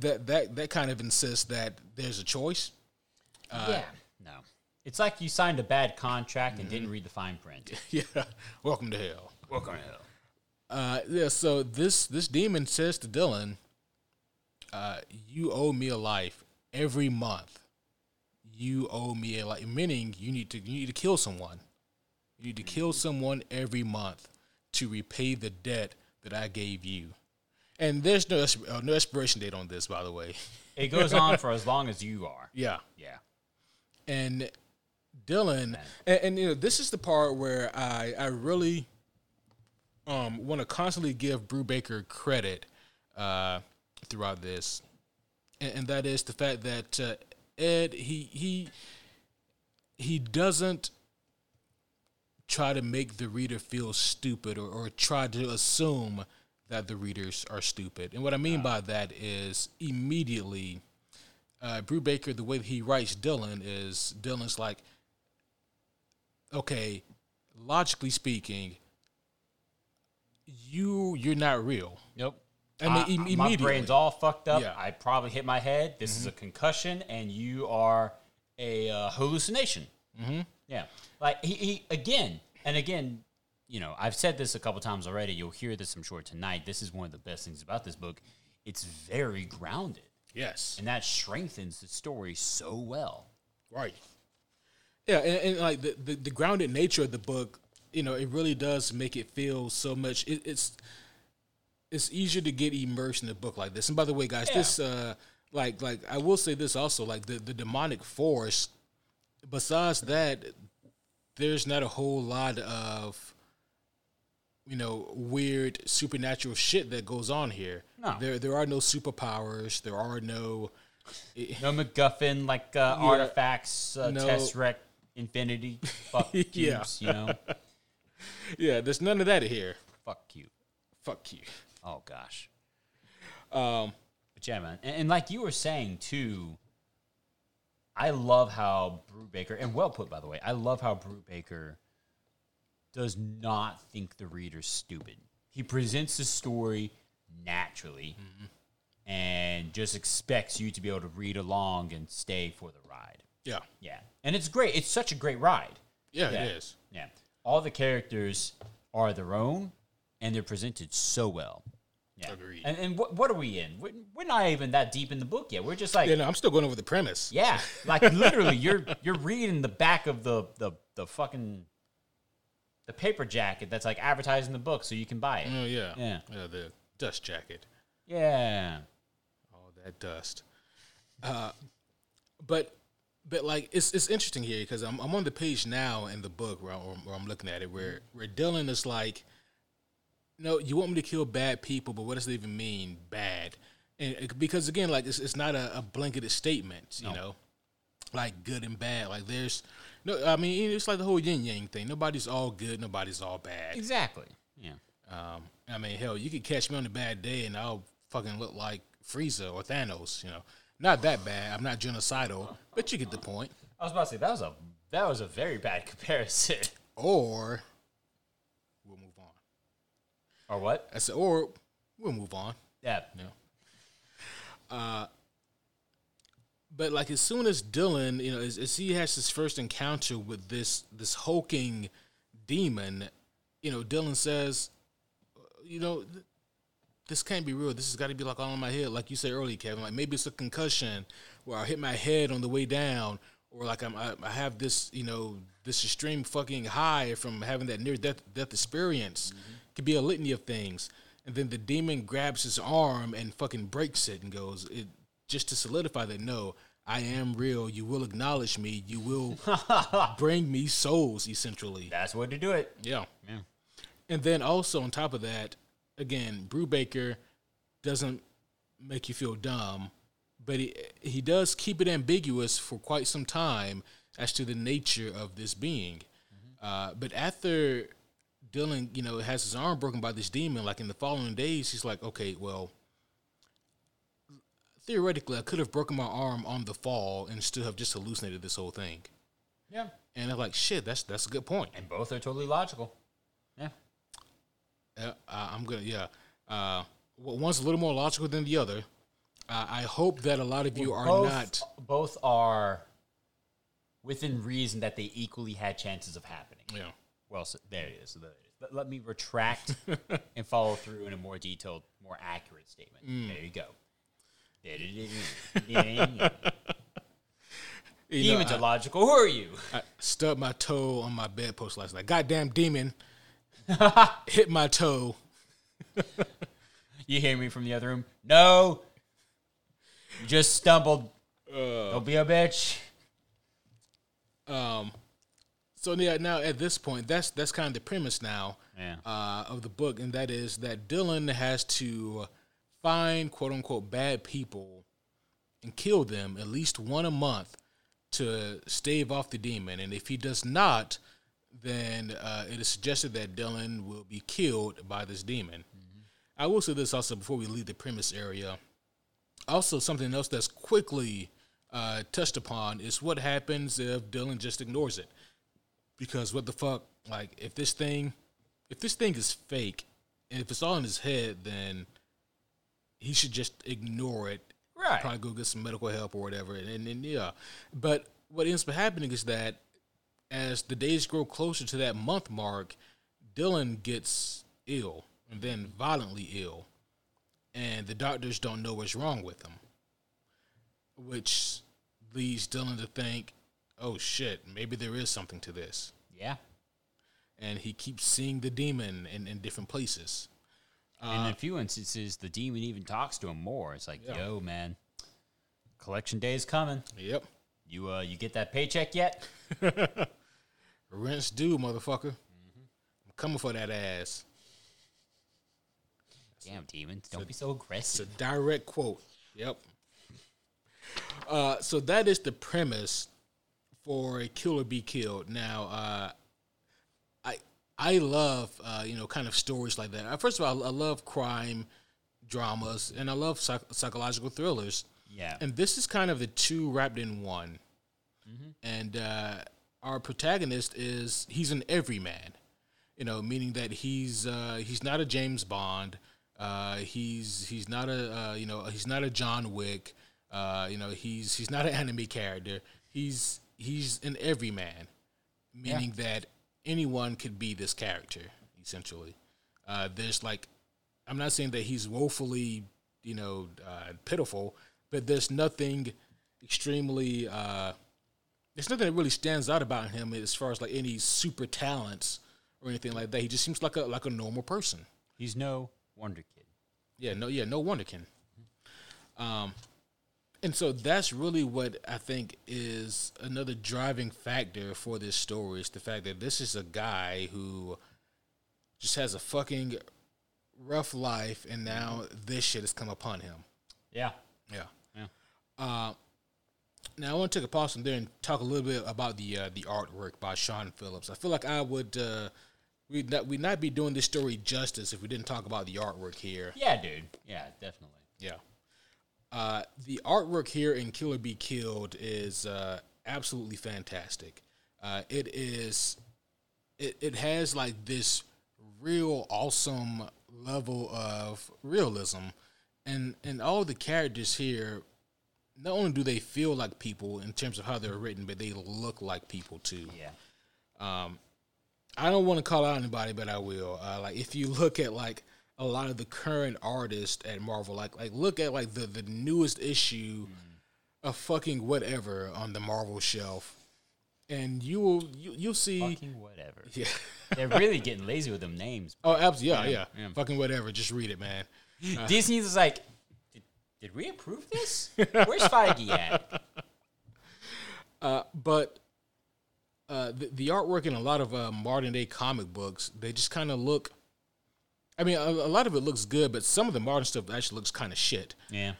that that that kind of insists that there's a choice. yeah. No. It's like you signed a bad contract and didn't read the fine print. yeah, welcome to hell. Welcome to hell. Uh, yeah, so this this demon says to Dylan, uh, "You owe me a life every month. You owe me a life." Meaning, you need to you need to kill someone. You need to kill someone every month to repay the debt that I gave you. And there's no uh, no expiration date on this, by the way. It goes on for as long as you are. Yeah, Yeah. and Dylan, and, and you know this is the part where I I really um want to constantly give Brubaker credit uh throughout this, and, and that is the fact that uh, Ed he he he doesn't try to make the reader feel stupid or, or try to assume that the readers are stupid. And what I mean by that is immediately uh, Brubaker, the way that he writes Dylan is Dylan's like, okay, logically speaking, you you're not real. Yep. I mean, im- my brain's all fucked up. Yeah. Mm-hmm. I probably hit my head. This is a concussion, and you are a uh, hallucination. Mm-hmm. Yeah, like he, he again and again. You know, I've said this a couple times already. You'll hear this, I'm sure, tonight. This is one of the best things about this book. It's very grounded, Yes, and that strengthens the story so well. right. Yeah, and, and like the, the the grounded nature of the book, you know, it really does make it feel so much. It, it's it's easier to get immersed in a book like this. And by the way, guys, Yeah. this uh like like I will say this also, like the, the demonic force, besides that, there's not a whole lot of you know, weird supernatural shit that goes on here. No. There there are no superpowers, there are no No MacGuffin like uh, artifacts, uh, No. test wreck, infinity, fuck cubes. Yeah. You know, Yeah, there's none of that here. fuck you. Fuck you. Oh gosh. Um But yeah, man, and, and like you were saying too, I love how Brubaker and well put by the way, I love how Brubaker does not think the reader's stupid. He presents the story naturally, and just expects you to be able to read along and stay for the ride. yeah. Yeah, and it's great. It's such a great ride. Yeah, Yeah. it is. Yeah, all the characters are their own, and they're presented so well. Yeah. Agreed. And, and what, what are we in? We're, we're not even that deep in the book yet. We're just like, yeah, no, I'm still going over the premise. Yeah, like literally, you're you're reading the back of the the the fucking the paper jacket that's like advertising the book, so you can buy it. Oh yeah. Yeah. Yeah, the dust jacket. Yeah. All that dust. Uh, but but like it's it's interesting here because I'm I'm on the page now in the book where, I, where I'm looking at it where where Dylan is like, no, you want me to kill bad people, but what does it even mean bad? And it- because again, like it's it's not a, a blanketed statement, you know, like good and bad. Like there's no, I mean it's like the whole yin yang thing. Nobody's all good, nobody's all bad. Exactly. Yeah. Um, I mean, hell, you could catch me on a bad day and I'll fucking look like Frieza or Thanos. You know, not that bad. I'm not genocidal, but you get the point. I was about to say that was a that was a very bad comparison. Or we'll move on. or what? I said, or we'll move on. Yeah. Uh, but like as soon as Dylan, you know, as, as he has his first encounter with this this hulking demon, you know, Dylan says, uh, you know, th- this can't be real. This has got to be like all in my head, like you said earlier, Kevin. Like maybe it's a concussion where I hit my head on the way down, or like I'm, I, I have this, you know, this extreme fucking high from having that near death death experience. Mm-hmm. Could be a litany of things. And then the demon grabs his arm and fucking breaks it and goes, it just to solidify that no, I am real. You will acknowledge me. You will bring me souls, essentially. That's what to do it. Yeah. Yeah. And then also on top of that, again, Brubaker doesn't make you feel dumb, but he he does keep it ambiguous for quite some time as to the nature of this being. Uh, but after Dylan, you know, has his arm broken by this demon, like in the following days, he's like, okay, well, theoretically, I could have broken my arm on the fall and still have just hallucinated this whole thing. Yeah. And I'm like, shit, that's that's a good point. And both are totally logical. Yeah. Uh, I'm gonna. Yeah, uh, well, one's a little more logical than the other. Uh, I hope that a lot of you are both, not. Both are within reason that they equally had chances of happening. Yeah, Well, so there it is. There it is. Let, let me retract and follow through in a more detailed, more accurate statement. Mm. There you go. You know, Demons are logical. Who are you? I stubbed my toe on my bedpost last night. Goddamn demon hit my toe. You hear me from the other room? No. You just stumbled. Uh. Don't be a bitch. Um, so yeah, now at this point, that's that's kind of the premise now Yeah. uh, of the book, and that is that Dylan has to find quote unquote bad people and kill them at least one a month to stave off the demon, and if he does not, then uh, it is suggested that Dylan will be killed by this demon. I will say this also before we leave the premise area. Also, something else that's quickly uh, touched upon is what happens if Dylan just ignores it. Because what the fuck, like if this thing, if this thing is fake, and if it's all in his head, then he should just ignore it. Right. Probably go get some medical help or whatever. And, and, and yeah, but what ends up happening is that as the days grow closer to that month mark, Dylan gets ill and then violently ill, and the doctors don't know what's wrong with him, which leads Dylan to think, "Oh shit, maybe there is something to this." Yeah. And he keeps seeing the demon in, in different places. In a few instances, the demon even talks to him more. It's like, Yeah. yo, man, collection day is coming. Yep, You uh, you get that paycheck yet? rent's due, motherfucker. I'm coming for that ass. Damn, demons, don't be so aggressive. It's a aggressive. direct quote. Yep. Uh, so that is the premise for a kill or be killed. Now, uh, I love uh, you know kind of stories like that. First of all, I love crime dramas and I love psych- psychological thrillers. Yeah. And this is kind of the two wrapped in one. And uh, our protagonist is he's an everyman, you know, meaning that he's uh, he's not a James Bond. Uh, he's he's not a uh, you know he's not a John Wick. Uh, you know he's he's not an anime character. He's he's an everyman, meaning that anyone could be this character essentially. Uh, there's like I'm not saying that he's woefully, you know, uh, pitiful, but there's nothing extremely, uh, there's nothing that really stands out about him as far as like any super talents or anything like that. He just seems like a like a normal person. He's no Wonder Kid. Yeah, no, yeah, no wonderkin. Um, and so that's really what I think is another driving factor for this story is the fact that this is a guy who just has a fucking rough life, and now this shit has come upon him. Yeah. Yeah. Yeah. Uh, now I want to take a pause from there and talk a little bit about the uh, the artwork by Sean Phillips. I feel like I would uh, we'd not we'd not be doing this story justice if we didn't talk about the artwork here. Yeah, dude. Yeah, definitely. Yeah. Uh, the artwork here in Kill or Be Killed is uh, absolutely fantastic. Uh, it is, it, it has like this real awesome level of realism, and and all the characters here not only do they feel like people in terms of how they're written, but they look like people too. Yeah. Um, I don't want to call out anybody, but I will. Uh, like if you look at like a lot of the current artists at Marvel, like like look at like the the newest issue of fucking whatever on the Marvel shelf, and you will you, you'll see. Fucking whatever. Yeah. They're really getting lazy with them names. Oh, absolutely. Yeah, yeah, yeah. Fucking whatever. Just read it, man. Disney's like, did, did we approve this? Where's Feige at? but uh, the, the artwork in a lot of uh, modern day comic books, they just kind of look. I mean, a, a lot of it looks good, but some of the modern stuff actually looks kind of shit. Yeah.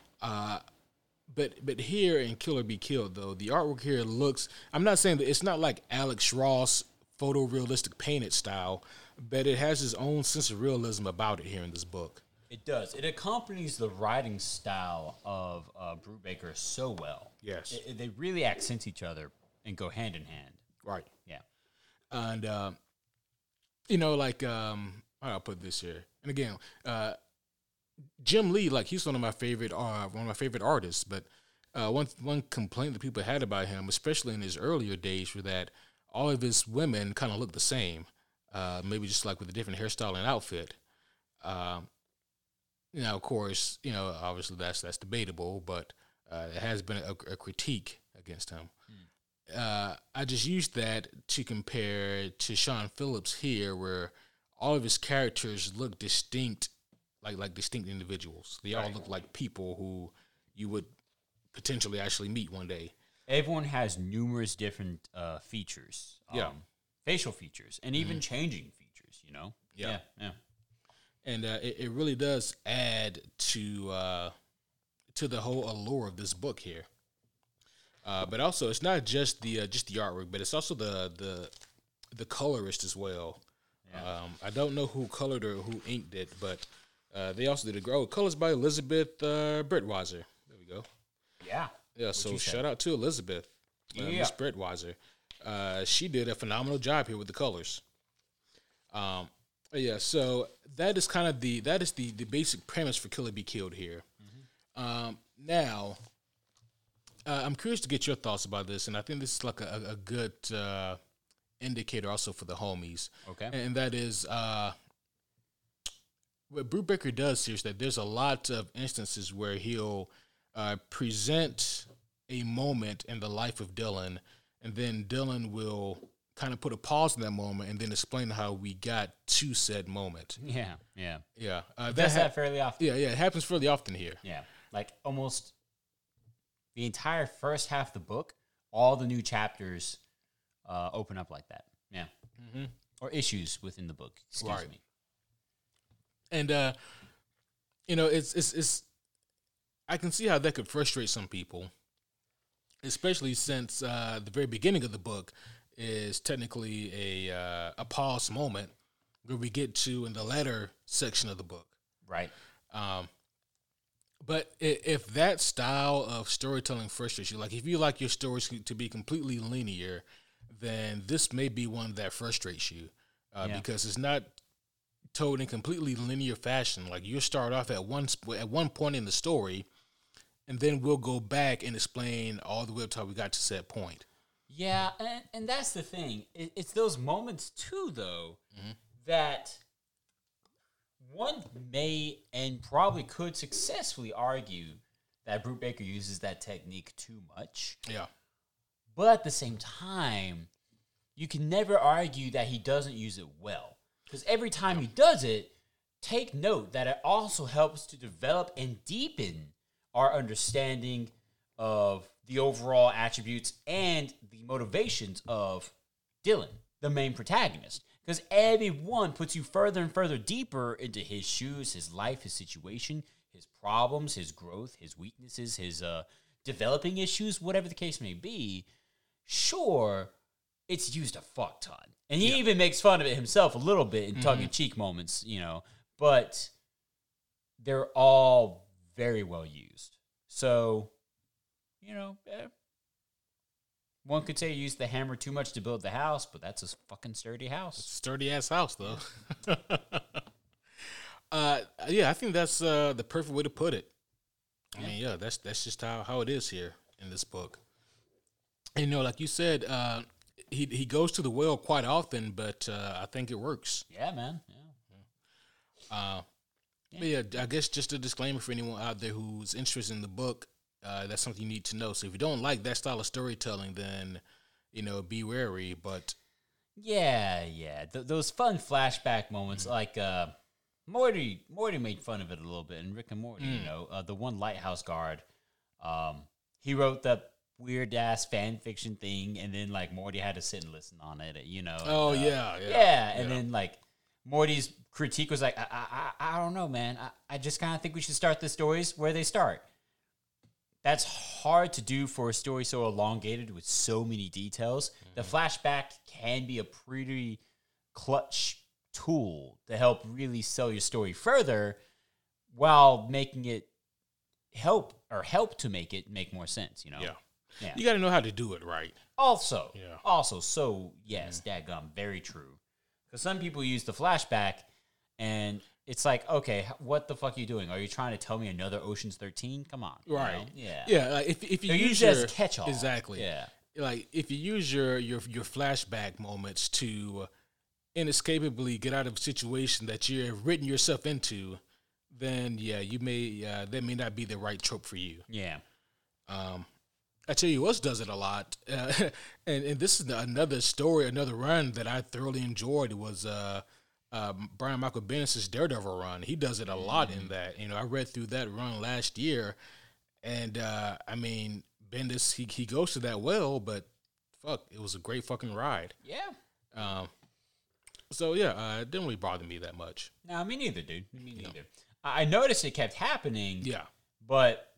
But but here in Kill or Be Killed though, the artwork here looks. I'm not saying that it's not like Alex Ross photorealistic painted style, but it has its own sense of realism about it here in this book. It does. It accompanies the writing style of uh, Brubaker so well. Yes. It- it- they really accent each other and go hand in hand. Right. Yeah. and uh, you know, like um, how I put this here? And again, uh, Jim Lee, like he's one of my favorite, uh, one of my favorite artists. But uh, one one complaint that people had about him, especially in his earlier days, were that all of his women kind of look the same, uh, maybe just like with a different hairstyle and outfit. Um, now, of course, you know, obviously that's that's debatable, but uh, it has been a, a critique against him uh, I just used that to compare to Sean Phillips here, where all of his characters look distinct, like like distinct individuals. They all look like people who you would potentially actually meet one day. Everyone has numerous different uh, features. Yeah. Um, facial features and even changing features, you know? Yeah. Yeah. yeah. and uh, it, it really does add to uh, to the whole allure of this book here. Uh, but also, it's not just the uh, just the artwork, but it's also the the the colorist as well. Um, I don't know who colored or who inked it, but uh, they also did a grow colors by Elizabeth uh, Breitweiser. There we go. Yeah. Yeah, so you say? shout out to Elizabeth, uh, Yeah. Miss Breitweiser. Uh, she did a phenomenal job here with the colors. Um, yeah, so that is kind of the that is the the basic premise for Kill or Be Killed here. Um, now, uh, I'm curious to get your thoughts about this, and I think this is like a, a a good uh, indicator also for the homies. Okay. and that is uh, what Brubaker does here is that there's a lot of instances where he'll uh, present a moment in the life of Dylan, and then Dylan will kind of put a pause in that moment and then explain how we got to said moment. Yeah. Yeah. Yeah, uh, that Does ha- that fairly often. yeah, yeah, it happens fairly often here. Yeah. Like almost the entire first half of the book, all the new chapters uh, open up like that. Yeah. Or issues within the book. Excuse Right. me. and uh you know it's it's it's i can see how that could frustrate some people especially since uh the very beginning of the book is technically a uh, a pause moment where we get to in the letter section of the book Right. um but if that style of storytelling frustrates you like if you like your stories to be completely linear then this may be one that frustrates you uh, Yeah. because it's not told in completely linear fashion. Like you start off at one sp- at one point in the story, and then we'll go back and explain all the way up to how we got to said point. Yeah, and, and that's the thing. It, it's those moments too, though, that one may and probably could successfully argue that Brubaker uses that technique too much. Yeah, But at the same time, you can never argue that he doesn't use it well. Because every time he does it, take note that it also helps to develop and deepen our understanding of the overall attributes and the motivations of Dylan, the main protagonist. Because every one puts you further and further deeper into his shoes, his life, his situation, his problems, his growth, his weaknesses, his uh, developing issues, whatever the case may be. Sure, it's used a fuck ton. And he even makes fun of it himself a little bit in tongue in cheek moments, you know, but they're all very well used. So, you know, eh, one could say he used the hammer too much to build the house, but that's a fucking sturdy house. sturdy ass house though. uh, yeah, I think that's uh, the perfect way to put it. I mean, yeah, that's that's just how how it is here in this book. You know, like you said, uh, he he goes to the well quite often, but uh, I think it works. Yeah, man. Yeah. Uh, but yeah, I guess just a disclaimer for anyone out there who's interested in the book. Uh, that's something you need to know. So if you don't like that style of storytelling, then you know be wary. But Yeah, yeah. Th- those fun flashback moments, like uh, Morty. Morty made fun of it a little bit, and Rick and Morty. You know, uh, the one lighthouse guard. Um, he wrote that weird ass fan fiction thing, and then like Morty had to sit and listen on it. You know. and, oh uh, yeah, yeah, yeah, and then like Morty's critique was like, I, I, I, I don't know, man. I, I just kind of think we should start the stories where they start. That's hard to do for a story so elongated with so many details. The flashback can be a pretty clutch tool to help really sell your story further while making it help or help to make it make more sense, you know? yeah. Yeah. You got to know how to do it right. Also, Yeah. also, so yes, dadgum, very true. Because some people use the flashback, and it's like, okay, what the fuck are you doing? Are you trying to tell me another Ocean's Thirteen? Come on, you Right. know? Yeah, Yeah, like if if you They're use your, catch-all. exactly. Yeah, like if you use your your your flashback moments to inescapably get out of a situation that you've written yourself into, then yeah, you may uh, that may not be the right trope for you. yeah, Um, I tell you us does it a lot, uh, and and this is another story, another run that I thoroughly enjoyed was uh, uh, Brian Michael Bendis' Daredevil run. He does it a lot in that. You know, I read through that run last year, and uh, I mean Bendis he he goes to that well, but fuck, it was a great fucking ride. yeah. Um, so yeah, uh, it didn't really bother me that much. No, me neither, dude. Me neither. I I noticed it kept happening. Yeah, but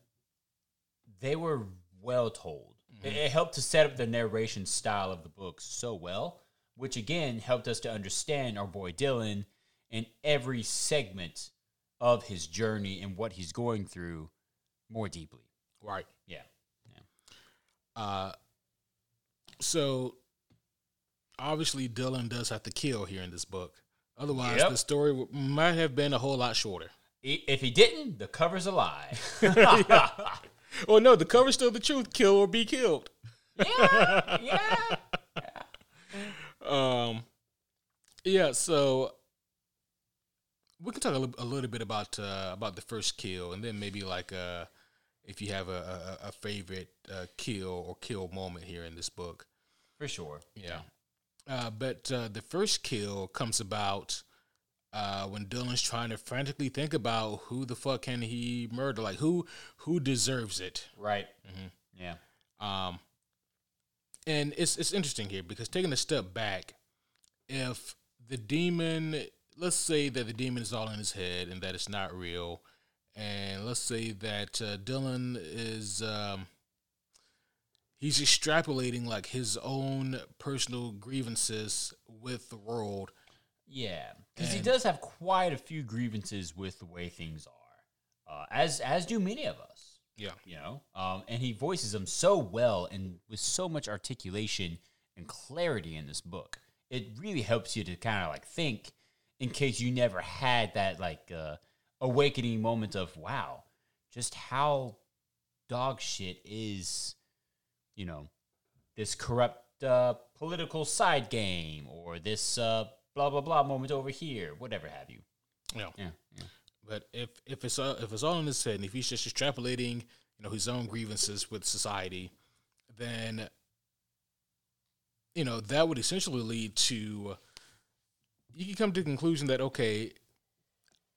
they were well told. It, it helped to set up the narration style of the book so well, which again helped us to understand our boy Dylan in every segment of his journey and what he's going through more deeply. right. Yeah. Uh, so obviously Dylan does have to kill here in this book. Otherwise, Yep. the story w- might have been a whole lot shorter. If he didn't, the cover's a lie. Oh no, the cover's still the truth: kill or be killed. yeah, yeah. Um, yeah. So we can talk a, li- a little bit about uh, about the first kill, and then maybe like uh, if you have a a, a favorite uh, kill or kill moment here in this book. For sure. Yeah. Uh, but uh, the first kill comes about uh, when Dylan's trying to frantically think about who the fuck can he murder, like who who deserves it. Right. Yeah. Um, and it's it's interesting here because taking a step back, if the demon, let's say that the demon is all in his head and that it's not real, and let's say that uh, Dylan is um, he's extrapolating like his own personal grievances with the world. Yeah, because he does have quite a few grievances with the way things are, uh, as as do many of us. Yeah, You know, um, and he voices them so well and with so much articulation and clarity in this book. It really helps you to kind of like think, in case you never had that like uh, awakening moment of wow, just how dog shit is, you know, this corrupt uh, political side game or this uh, blah blah blah moment over here, whatever have you. yeah. Yeah, yeah. But if if it's all, if it's all in his head, and if he's just extrapolating, you know, his own grievances with society, then you know that would essentially lead to you can come to the conclusion that okay,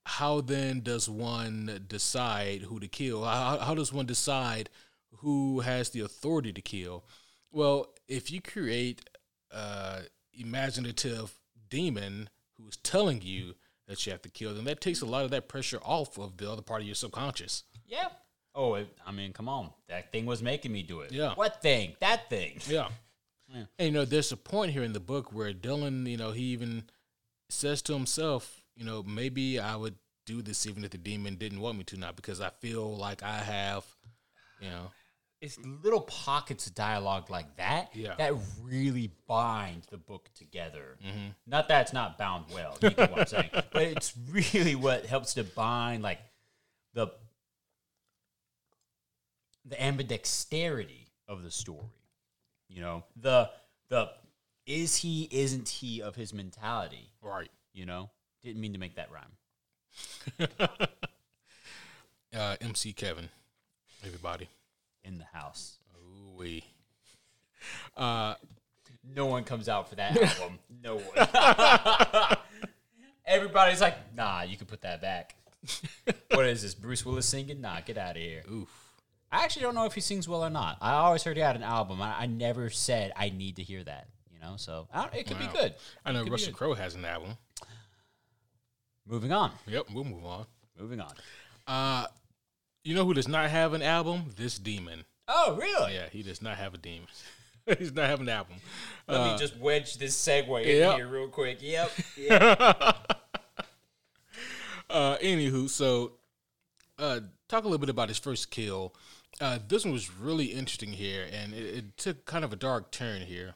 how then does one decide who to kill? How, how does one decide who has the authority to kill? Well, if you create a imaginative demon who's telling you that you have to kill them, that takes a lot of that pressure off of the other part of your subconscious. Yeah. Oh, it, I mean, come on. That thing was making me do it. Yeah. What thing? That thing. Yeah. Yeah. And you know, there's a point here in the book where Dylan, you know, he even says to himself, you know, maybe I would do this even if the demon didn't want me to now because I feel like I have, you know, It's little pockets of dialogue like that Yeah. that really bind the book together. Not that it's not bound well, you get what I'm saying, but it's really what helps to bind like the the ambidexterity of the story. You know, the the is he isn't he of his mentality. Right. You know, didn't mean to make that rhyme. Uh, MC Kevin, everybody. In the house, Ooh wee. Uh, no one comes out for that album. No one. Everybody's like, nah, you can put that back. what is this? Bruce Willis singing? Nah, get out of here. oof. I actually don't know if he sings well or not. I always heard he had an album. I, I never said I need to hear that. You know, so I don't, it could Wow. be good. I know Russell. Crowe has an album. Moving on. Yep, we'll move on. Moving on. Uh, you know who does not have an album? This demon. Oh, really? Yeah, he does not have a demon. He's not having an album. Let Uh, me just wedge this segue in here real quick. Yep. yep. Uh, anywho, so uh, talk a little bit about his first kill. Uh, this one was really interesting here, and it, it took kind of a dark turn here.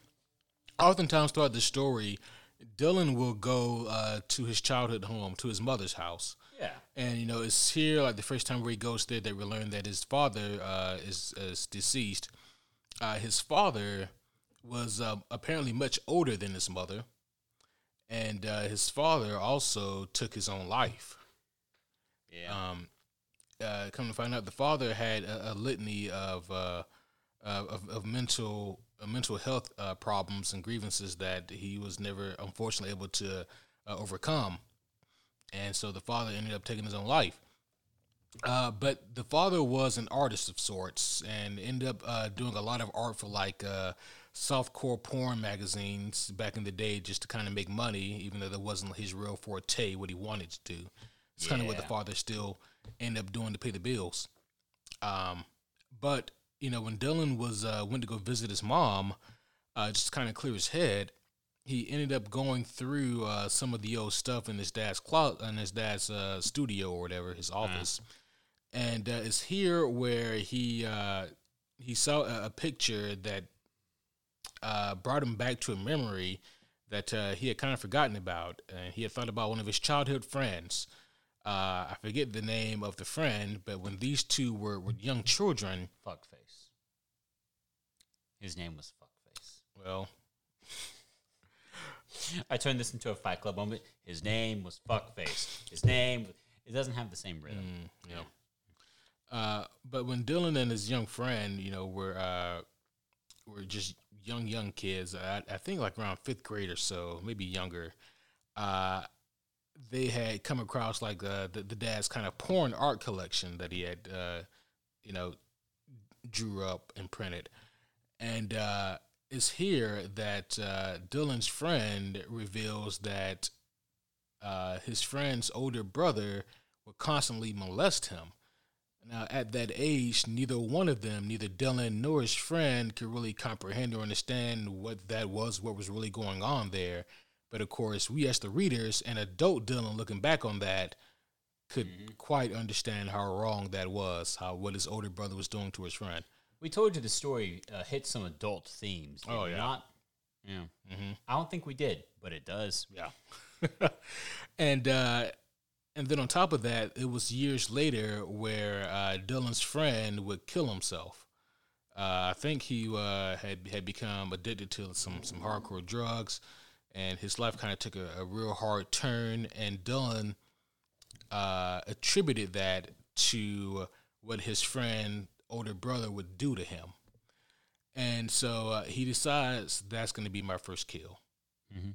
Oftentimes throughout the story, Dylan will go uh, to his childhood home, to his mother's house. And you know, it's here like the first time where he goes there that we learn that his father uh, is, is deceased. Uh, his father was uh, apparently much older than his mother, and uh, his father also took his own life. Yeah. Um, uh, come to find out, the father had a, a litany of uh, uh, of, of mental uh, mental health uh, problems and grievances that he was never, unfortunately, able to uh, overcome, and so the father ended up taking his own life. Uh, but the father was an artist of sorts and ended up uh, doing a lot of art for like uh, softcore porn magazines back in the day just to kind of make money, even though that wasn't his real forte, what he wanted to do. It's kind of what the father still ended up doing to pay the bills. Um, but you know, when Dylan was uh, went to go visit his mom, uh, just kind of clear his head, he ended up going through uh, some of the old stuff in his dad's closet, in his dad's uh, studio or whatever, his office, and uh, it's here where he uh, he saw a, a picture that uh, brought him back to a memory that uh, he had kind of forgotten about, and he had thought about one of his childhood friends. Uh, I forget the name of the friend, but when these two were, were young children, Fuckface. His name was Fuckface. well, I turned this into a Fight Club moment. His name was Fuckface. His name. It doesn't have the same rhythm. Mm, yeah. Uh, but when Dylan and his young friend, you know, were uh, were just young young kids, I, I think like around fifth grade or so, maybe younger. Uh, they had come across like uh, the the dad's kind of porn art collection that he had, uh, you know, drew up and printed, and uh, it's here that uh, Dylan's friend reveals that uh, his friend's older brother would constantly molest him. Now, at that age, neither one of them, neither Dylan nor his friend, could really comprehend or understand what that was, what was really going on there. But of course, we as the readers and adult Dylan looking back on that could quite understand how wrong that was, how what his older brother was doing to his friend. We told you the story uh, hit some adult themes. did Oh, we yeah. Not. Yeah. Mm-hmm. I don't think we did, but it does. Yeah. and uh and then on top of that, it was years later where uh, Dylan's friend would kill himself. Uh, I think he uh, had had become addicted to some some hardcore drugs, and his life kind of took a, a real hard turn. And Dylan uh, attributed that to what his friend older brother would do to him, and so uh, he decides that's going to be my first kill Mhm.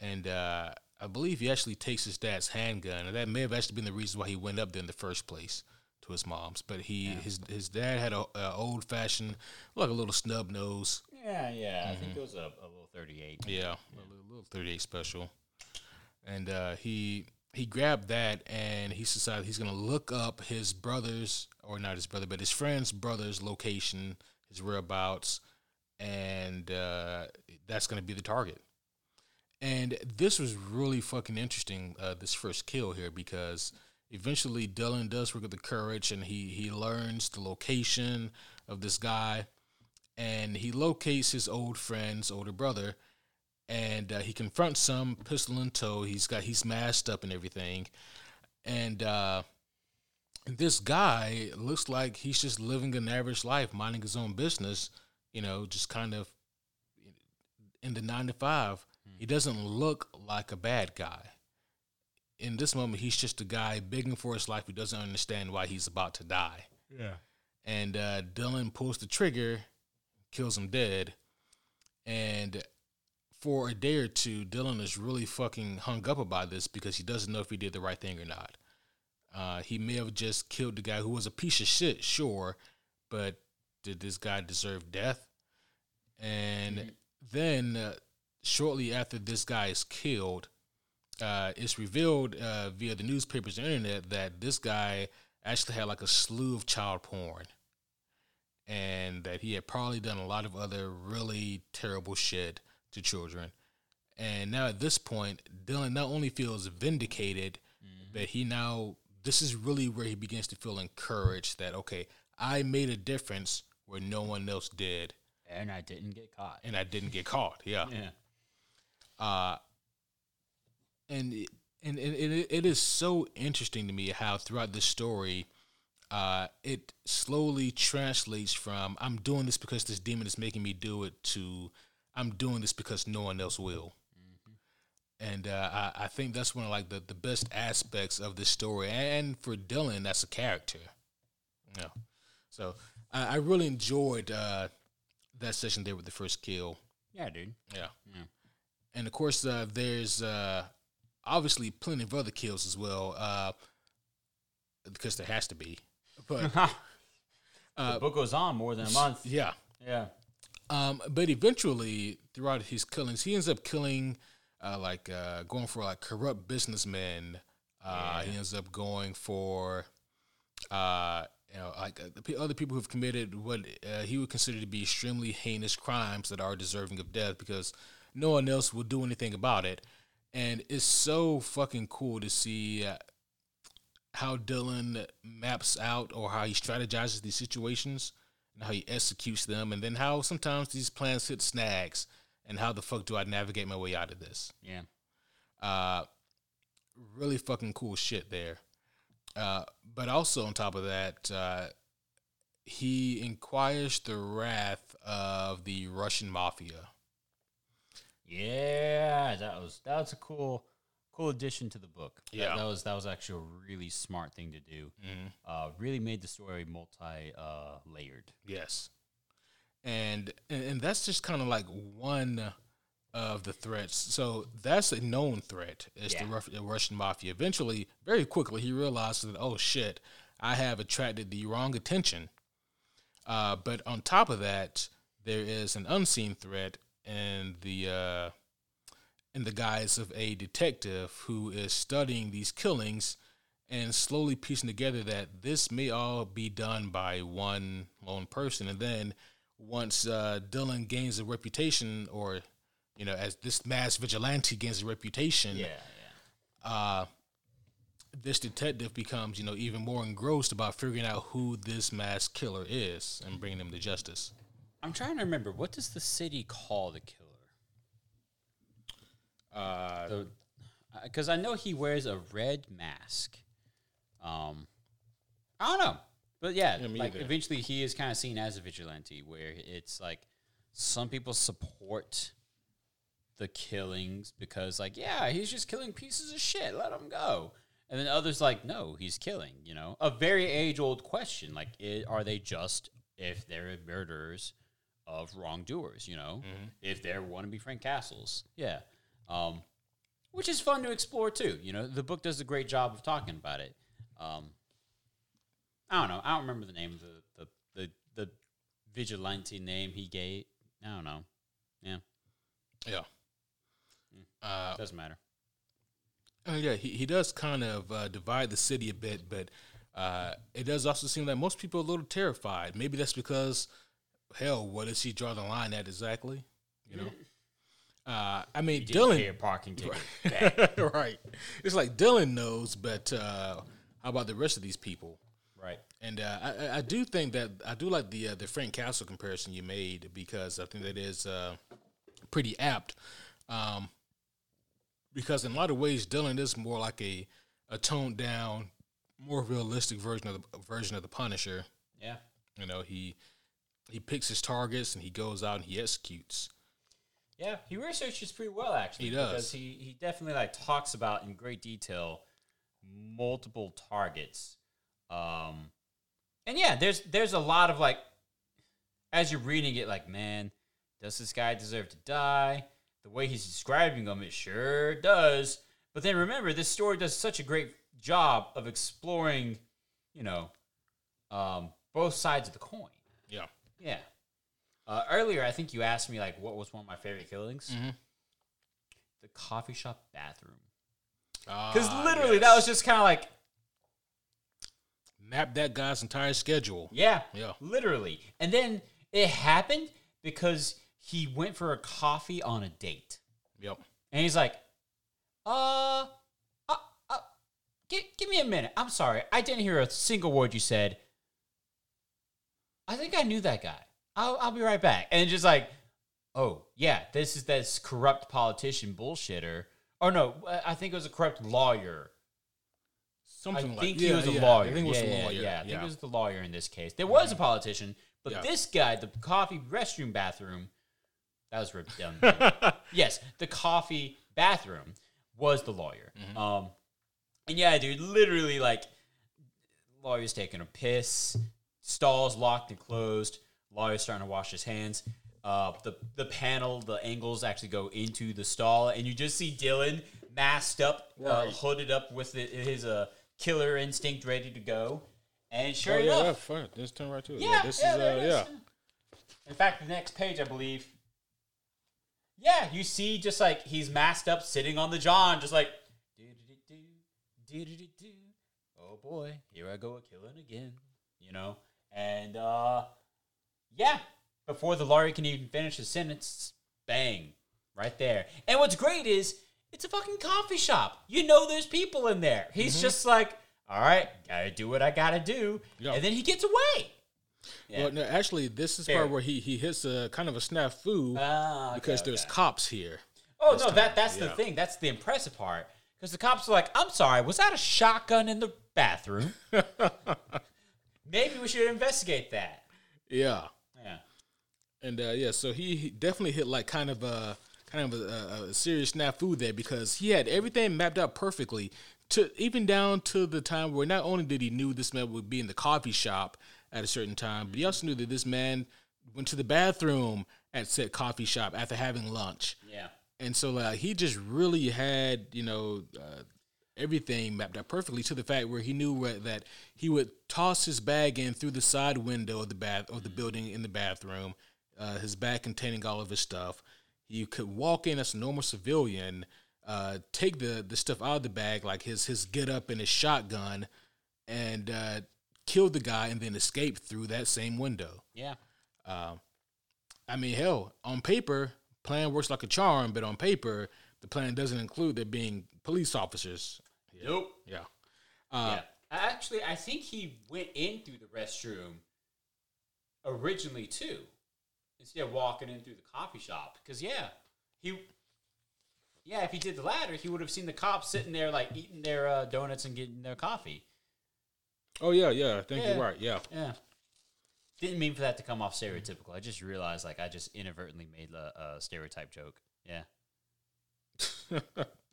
and uh, I believe he actually takes his dad's handgun, and that may have actually been the reason why he went up there in the first place to his mom's. But he his his dad had a, a old fashioned like a little snub nose, Yeah, yeah. I think it was a, a little 38. yeah, a little, little thirty eight special, and uh, he he grabbed that and he decided he's gonna look up his brother's or not his brother, but his friend's brother's location, his whereabouts, and uh, that's gonna be the target. And this was really fucking interesting. Uh, this first kill here because eventually Dylan does work with the courage and he he learns the location of this guy, and he locates his old friend's older brother, and uh, he confronts some pistol in tow. He's got he's masked up and everything, and uh, this guy looks like he's just living an average life, minding his own business, you know, just kind of in the nine to five. He doesn't look like a bad guy. In this moment, he's just a guy begging for his life who doesn't understand why he's about to die. Yeah. And uh, Dylan pulls the trigger, kills him dead. And for a day or two, Dylan is really fucking hung up about this because he doesn't know if he did the right thing or not. Uh, he may have just killed the guy who was a piece of shit, sure, but did this guy deserve death? And then, uh, shortly after this guy is killed, uh, it's revealed uh, via the newspapers and internet that this guy actually had like a slew of child porn and that he had probably done a lot of other really terrible shit to children. And now at this point, Dylan not only feels vindicated, but he now this is really where he begins to feel encouraged that okay, I made a difference where no one else did, And I didn't get caught. and I didn't get caught. Yeah. Yeah. Uh, and it- and, and it, it is so interesting to me how throughout this story, uh, it slowly translates from I'm doing this because this demon is making me do it to I'm doing this because no one else will. And uh, I, I think that's one of like the, the best aspects of this story, and for Dylan, that's a character. Yeah. So I, I really enjoyed uh, that session there with the first kill. Yeah, dude. Yeah. Yeah. And of course, uh, there's uh, obviously plenty of other kills as well, uh, because there has to be. But the book goes on more than a month. yeah, Yeah. Um, but eventually, throughout his killings, he ends up killing, uh, like uh, going for like corrupt businessmen. Uh, He ends up going for, uh, you know, like uh, other people who've committed what uh, he would consider to be extremely heinous crimes that are deserving of death because no one else will do anything about it. And it's so fucking cool to see uh, how Dylan maps out or how he strategizes these situations and how he executes them, and then how sometimes these plans hit snags, and how the fuck do I navigate my way out of this? Yeah. Uh, really fucking cool shit there. Uh, but also on top of that, uh, he inquires the wrath of the Russian mafia. Yeah, that was that was a cool cool addition to the book. Yeah. that, was that was actually a really smart thing to do. Uh, really made the story multi uh, layered. Yes, and and, and that's just kind of like one of the threats. So that's a known threat. It's the, Ruf- the Russian mafia. Eventually, very quickly, he realizes that oh shit, I have attracted the wrong attention. Uh, but on top of that, there is an unseen threat in the uh, in the guise of a detective who is studying these killings and slowly piecing together that this may all be done by one lone person. And then once uh, Dylan gains a reputation, or you know, as this mass vigilante gains a reputation, yeah. yeah. uh, this detective becomes you know even more engrossed about figuring out who this mass killer is and bringing him to justice. I'm trying to remember what does the city call the killer? Uh, Because I know he wears a red mask. Um, I don't know, but yeah, like either. eventually he is kind of seen as a vigilante, where it's like some people support the killings because, like, yeah, he's just killing pieces of shit. Let him go. And then others like, no, he's killing. You know, a very age old question. Like, i are they just if they're murderers of wrongdoers? You know, if they're wannabe Frank Castles, yeah. Um, which is fun to explore too. You know, the book does a great job of talking about it. Um, I don't know. I don't remember the name of the the the, the vigilante name he gave. I don't know. Yeah, yeah. Uh, doesn't matter. Uh, yeah, he, he does kind of uh, divide the city a bit, but uh, it does also seem like most people are a little terrified. Maybe that's because, hell, what does he draw the line at exactly? You know, uh, I mean, Didn't pay a Dylan, parking ticket. right? It's like Dylan knows, but uh, how about the rest of these people? right. And uh, I- I, I do think that I do like the uh, the Frank Castle comparison you made because I think that is uh, pretty apt. Um, because in a lot of ways, Dylan is more like a a toned down, more realistic version of the version of the Punisher. Yeah. You know, he he picks his targets and he goes out and he executes. Yeah, he researches pretty well actually. He does. because he he definitely like talks about in great detail multiple targets. Um, and yeah, there's there's a lot of like as you're reading it, like man, does this guy deserve to die? The way he's describing them, it sure does. But then remember, this story does such a great job of exploring, you know, um, both sides of the coin. Yeah. Yeah. Uh, earlier, I think you asked me like what was one of my favorite killings. Mhm. The coffee shop bathroom. Because Because literally, that was just kind of like, map that guy's entire schedule. yeah, Yeah. literally. And then it happened because he went for a coffee on a date, Yep. and he's like, "Uh, uh, uh give, give me a minute. I'm sorry, I didn't hear a single word you said. I think I knew that guy. I'll, I'll be right back." And just like, oh yeah, this is this corrupt politician bullshitter. Or no, I think it was a corrupt lawyer. Something I like think yeah, he was a yeah, lawyer. I think it was yeah, a lawyer. Yeah, I think it was the lawyer in this case. There was a politician, but this guy, the coffee restroom bathroom, that was ripped redundant. yes, the coffee bathroom was the lawyer. Mm-hmm. Um, and yeah, dude, literally like lawyer's taking a piss, stalls locked and closed. Lawyer's starting to wash his hands. Uh, the the panel, the angles actually go into the stall, and you just see Dylan masked up, uh, hooded up with it, his uh, killer instinct ready to go. And sure Oh, yeah, enough, fine. Let's turn right to it. yeah, this yeah, is uh, is. yeah. In fact, the next page, I believe. Yeah, you see, just like he's masked up, sitting on the John, just like. Oh boy, here I go a killing again, you know. And uh, yeah, before the lawyer can even finish his sentence, bang, right there. And what's great is it's a fucking coffee shop. You know, there's people in there. He's just like, all right, gotta do what I gotta do, Yeah. and then he gets away. Yeah. Well, no, actually, this is Fair. part where he he hits a kind of a snafu Ah, okay, because there's okay. cops here. Oh no, time, that that's the thing. That's the impressive part. Because the cops are like, "I'm sorry, was that a shotgun in the bathroom? Maybe we should investigate that." Yeah, Yeah, and uh, yeah, so he, definitely hit like kind of a kind of a, a, serious snafu there because he had everything mapped out perfectly to even down to the time where not only did he knew this man would be in the coffee shop at a certain time, but he also knew that this man went to the bathroom at said coffee shop after having lunch. yeah, and so like he just really had you know uh, everything mapped out perfectly to the fact where he knew that he would toss his bag in through the side window of the bath of the building in the bathroom, uh, his bag containing all of his stuff. You could walk in as a normal civilian, uh, take the the stuff out of the bag like his his get up and his shotgun, and uh, kill the guy and then escape through that same window. yeah. I mean, hell, on paper, plan works like a charm, but on paper, the plan doesn't include there being police officers. Nope. Yeah. Uh, yeah. Actually, I think he went in through the restroom originally too, instead of walking in through the coffee shop. Because yeah, he. Yeah, if he did the latter, he would have seen the cops sitting there like eating their uh, donuts and getting their coffee. Oh yeah, yeah. I think Yeah. you're right. Yeah. Yeah. Didn't mean for that to come off stereotypical. I just realized like I just inadvertently made a, a stereotype joke. Yeah.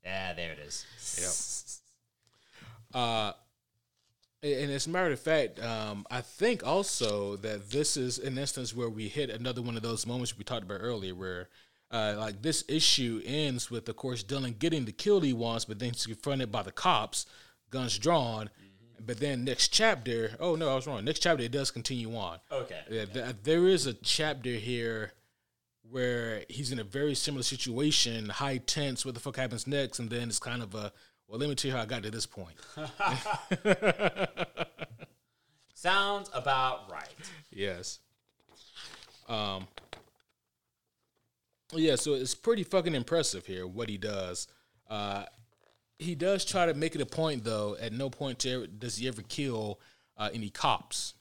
yeah, there it is. Uh, and as a matter of fact, um, I think also that this is an instance where we hit another one of those moments we talked about earlier, where uh, like this issue ends with, of course, Dylan getting the kill he wants, but then he's confronted by the cops, guns drawn. But then next chapter, oh no, I was wrong. Next chapter, it does continue on. Okay. Yeah, th- there is a chapter here where he's in a very similar situation, high tense. What the fuck happens next? And then it's kind of a well. Let me tell you how I got to this point. Sounds about right. Yes. Um. Yeah, so it's pretty fucking impressive here what he does. Uh, he does try to make it a point though. At no point does he ever kill uh, any cops.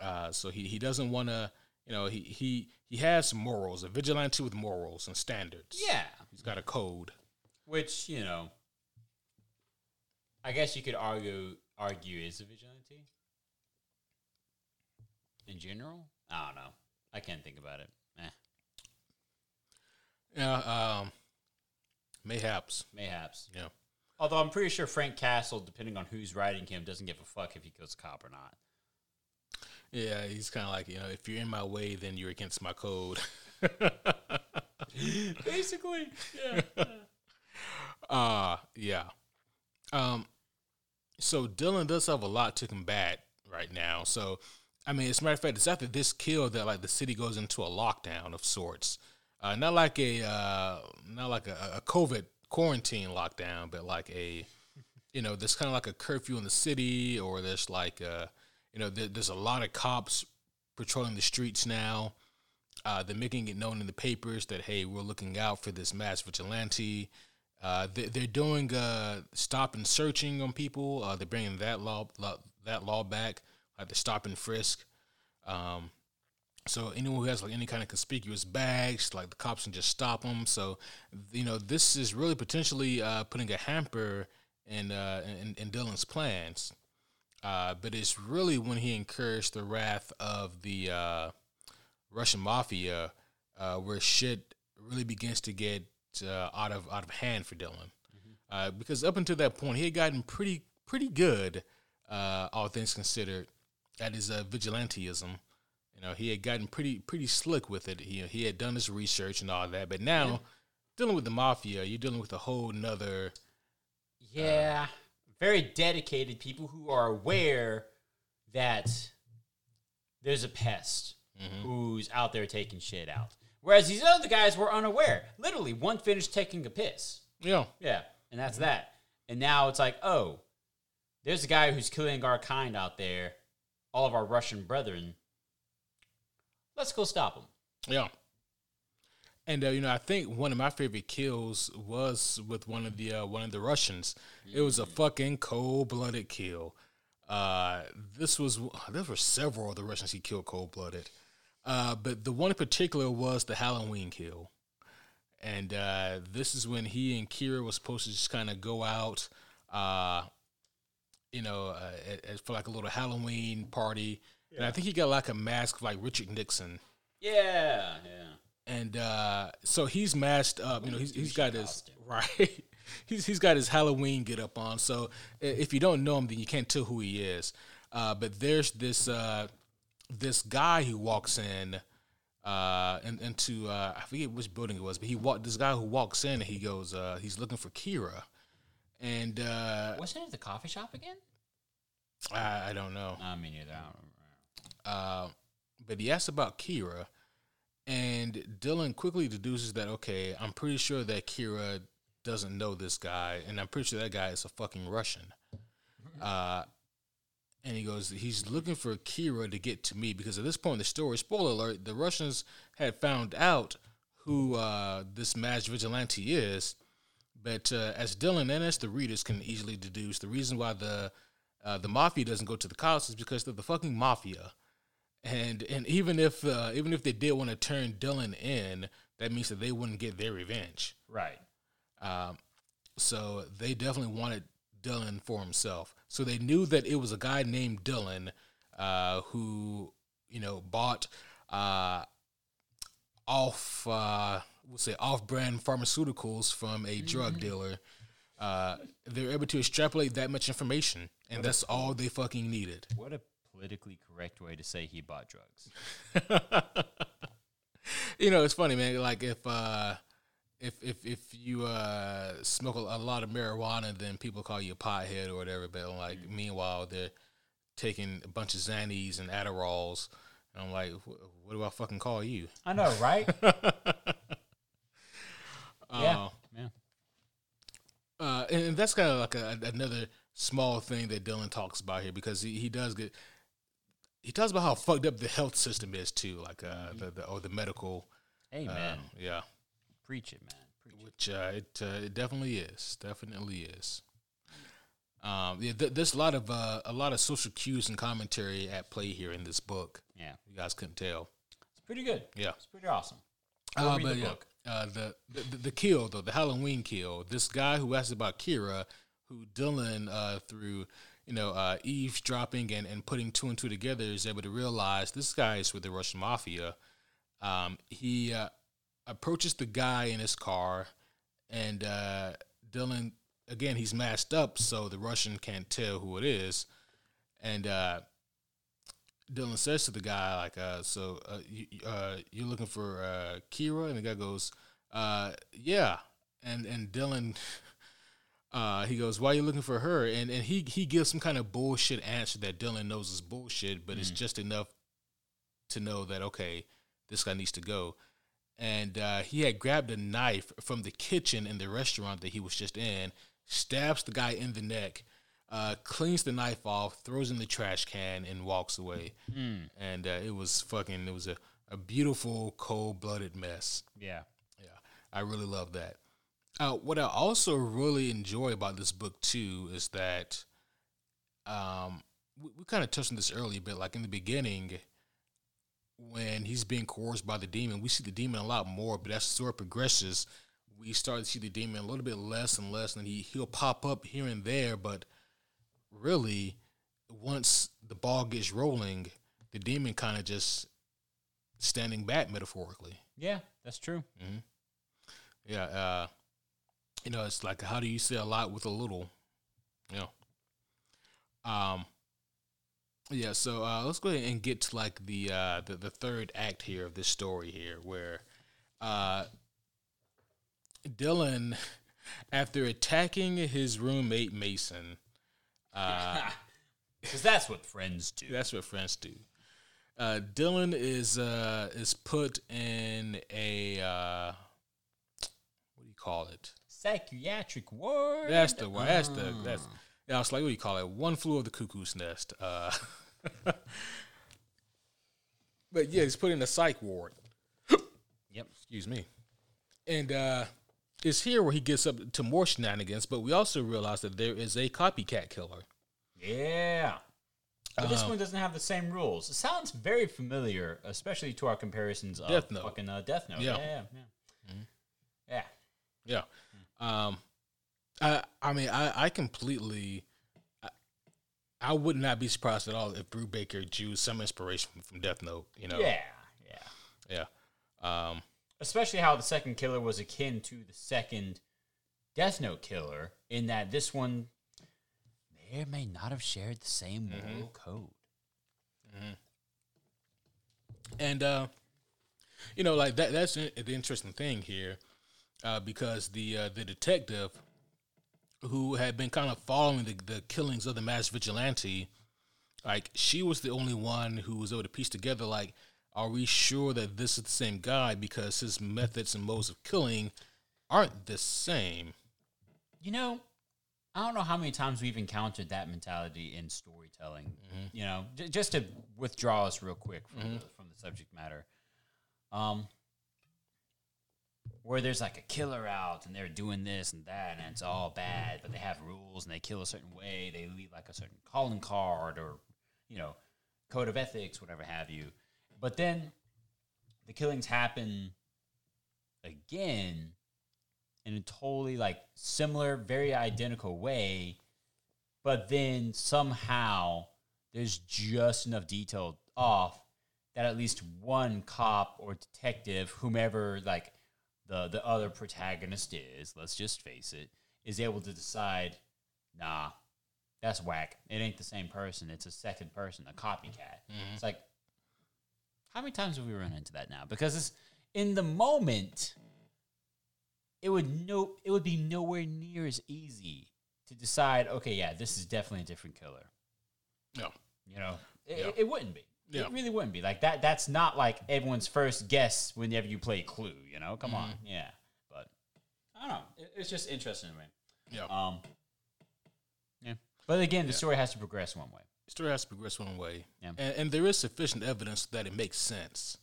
Uh, so he, he doesn't want to. You know, he he he has morals, a vigilante with morals and standards. Yeah. he's got a code. Which, you know, I guess you could argue argue is a vigilante in general. I don't know. I can't think about it. Eh, Yeah, um, mayhaps. mayhaps. Yeah. Although I'm pretty sure Frank Castle, depending on who's writing him, doesn't give a fuck if he kills a cop or not. Yeah, he's kind of like you know, if you're in my way, then you're against my code. Basically, yeah. Uh yeah. Um so Dylan does have a lot to combat right now. So I mean as a matter of fact, it's after this kill that like the city goes into a lockdown of sorts. Uh not like a uh not like a, a COVID quarantine lockdown, but like a you know, there's kind of like a curfew in the city or there's like uh you know, there, there's a lot of cops patrolling the streets now. Uh, they're making it known in the papers that hey, we're looking out for this mass vigilante. Uh, they, they're doing uh, stop and searching on people. Uh, they're bringing that law, law that law back, like the stop and frisk. Um, so anyone who has like any kind of conspicuous bags, like the cops can just stop them. So you know this is really potentially uh, putting a hamper in, uh, in in Dylan's plans. Uh, but it's really when he incurs the wrath of the uh, Russian mafia, uh, where shit really begins to get uh, out of out of hand for Dylan. Uh, because up until that point, he had gotten pretty pretty good, uh, all things considered, at his uh, vigilanteism. You know, he had gotten pretty pretty slick with it. He he had done his research and all that. But now, dealing with the mafia, you're dealing with a whole nother. Yeah. Very dedicated people who are aware that there's a pest who's out there taking shit out. Whereas these other guys were unaware. Literally, one finished taking a piss. Yeah. Yeah. And that's that. And now it's like, oh, there's a guy who's killing our kind out there, all of our Russian brethren. Let's go stop him. Yeah. And uh, you know, I think one of my favorite kills was with one of the uh, one of the Russians. It was a fucking cold blooded kill. Uh, this was there were several of the Russians he killed cold blooded, uh, but the one in particular was the Halloween kill. And uh, this is when he and Kira was supposed to just kind of go out, uh, you know, uh, at, at- for like a little Halloween party. And I think he got like a mask like Richard Nixon Yeah, yeah. and uh, so he's masked up. You know, he's he's got his right. he's he's got his Halloween get up on. So if you don't know him, then you can't tell who he is. Uh, but there's this uh, this guy who walks in uh, in, into uh, I forget which building it was, but he walked this guy who walks in and he goes uh, he's looking for Kira, and uh, Wasn't it the coffee shop again? I, I don't know. Nah, me neither. I don't remember. Uh, but he asks about Kira, and Dylan quickly deduces that okay, I'm pretty sure that Kira doesn't know this guy, and I'm pretty sure that guy is a fucking Russian. Uh, and he goes, he's looking for Kira to get to me because at this point in the story, spoiler alert, the Russians had found out who uh, this mass vigilante is. But uh, as Dylan and as the readers can easily deduce, the reason why the uh, the mafia doesn't go to the cops is because they're the fucking mafia. And and even if uh, even if they did want to turn Dylan in, that means that they wouldn't get their revenge. Right. Um, so they definitely wanted Dylan for himself. So they knew that it was a guy named Dylan uh, who, you know, bought uh, off, uh, we'll say, off-brand pharmaceuticals from a drug dealer. Uh, they were able to extrapolate that much information, and that's all they fucking needed. What a politically correct way to say he bought drugs. you know, it's funny, man. Like if uh, if if if you uh, smoke a, a lot of marijuana, then people call you a pothead or whatever. But like, meanwhile, they're taking a bunch of Xannies and Adderalls, and I'm like, what do I fucking call you? I know, right? yeah. Uh, yeah. Uh, and, and that's kind of like a, another small thing that Dylan talks about here because he, he does get he talks about how fucked up the health system is too, like uh, the, the or the medical. Amen. Man. yeah, Preach it, man. Preach which uh, it uh, it definitely is, definitely is. Um, yeah, th- there's a lot of uh, a lot of social cues and commentary at play here in this book. Yeah. You guys couldn't tell. It's pretty good. Yeah. It's pretty awesome. Go Uh, but the yeah, book. uh, the, the the kill though, the Halloween kill. This guy who asked about Kira who Dylan uh, through you know uh, eavesdropping and, and putting two and two together is able to realize this guy is with the Russian mafia. Um, he uh, approaches the guy in his car, and uh, Dylan again he's masked up, so the Russian can't tell who it is, and uh, Dylan says to the guy like, uh, "So uh, you, uh, you're looking for uh, Kira?" And the guy goes, uh, "Yeah." And and Dylan, uh, he goes, "Why are you looking for her?" And and he he gives some kind of bullshit answer that Dylan knows is bullshit, but it's just enough to know that okay, this guy needs to go. And uh, he had grabbed a knife from the kitchen in the restaurant that he was just in, stabs the guy in the neck, uh, cleans the knife off, throws in the trash can, and walks away. And uh, it was fucking. It was a, a beautiful, cold blooded mess. Yeah. Yeah, I really love that. Uh, what I also really enjoy about this book too is that, um, we, we kind of touched on this earlier, but like in the beginning, when he's being coerced by the demon, we see the demon a lot more. But as the story progresses, we start to see the demon a little bit less and less, and he he'll pop up here and there. But really, once the ball gets rolling, the demon kind of just standing back metaphorically. Yeah, that's true. Yeah, uh, you know, it's like how do you say a lot with a little? You know. Um. Yeah, so uh, let's go ahead and get to like the uh, the the third act here of this story here, where uh, Dylan, after attacking his roommate Mason, uh, Because that's what friends do. that's what friends do. Uh, Dylan is uh, is put in a uh, what do you call it? Psychiatric ward. That's the one. That's the that's. Yeah, I was like, what do you call it? One flew of the cuckoo's nest. Uh, but yeah, he's put in a psych ward. Yep. Excuse me. And uh, it's here where he gets up to more shenanigans. But we also realize that there is a copycat killer. Yeah. But this one doesn't have the same rules. It sounds very familiar, especially to our comparisons of Death Note. fucking uh, Death Note. Yeah. Yeah, yeah, yeah. Yeah. Yeah. Um, I I mean I I completely. I, I would not be surprised at all if Brubaker drew some inspiration from, Death Note. You know. Yeah, yeah. Yeah. Um. Especially how the second killer was akin to the second Death Note killer, in that this one may or may not have shared the same moral code. And uh, you know, like that that's the the interesting thing here, uh, because the uh, the detective who had been kind of following the, the killings of the mass vigilante, like she was the only one who was able to piece together like, are we sure that this is the same guy because his methods and modes of killing aren't the same. You know, I don't know how many times we've encountered that mentality in storytelling. You know, j- just to withdraw us real quick from the, from the subject matter, um, where there's like a killer out and they're doing this and that and it's all bad, but they have rules and they kill a certain way. They leave like a certain calling card or you know code of ethics, whatever have you. But then the killings happen again in a totally like similar, very identical way, but then somehow there's just enough detail off that at least one cop or detective, whomever like the the other protagonist is, let's just face it, is able to decide, nah, that's whack. It ain't the same person. It's a second person, a copycat. Mm-hmm. It's like, how many times have we run into that now? Because it's in the moment it would no it would be nowhere near as easy to decide okay yeah this is definitely a different killer No. you know it, Yeah. it wouldn't be Yeah. it really wouldn't be like that that's not like everyone's first guess whenever you play clue you know come on Mm-hmm. yeah but i don't know it, it's just interesting to me Yeah. um yeah but again the story has to progress one way story has to progress one way. Yeah. And, and there is sufficient evidence that it makes sense.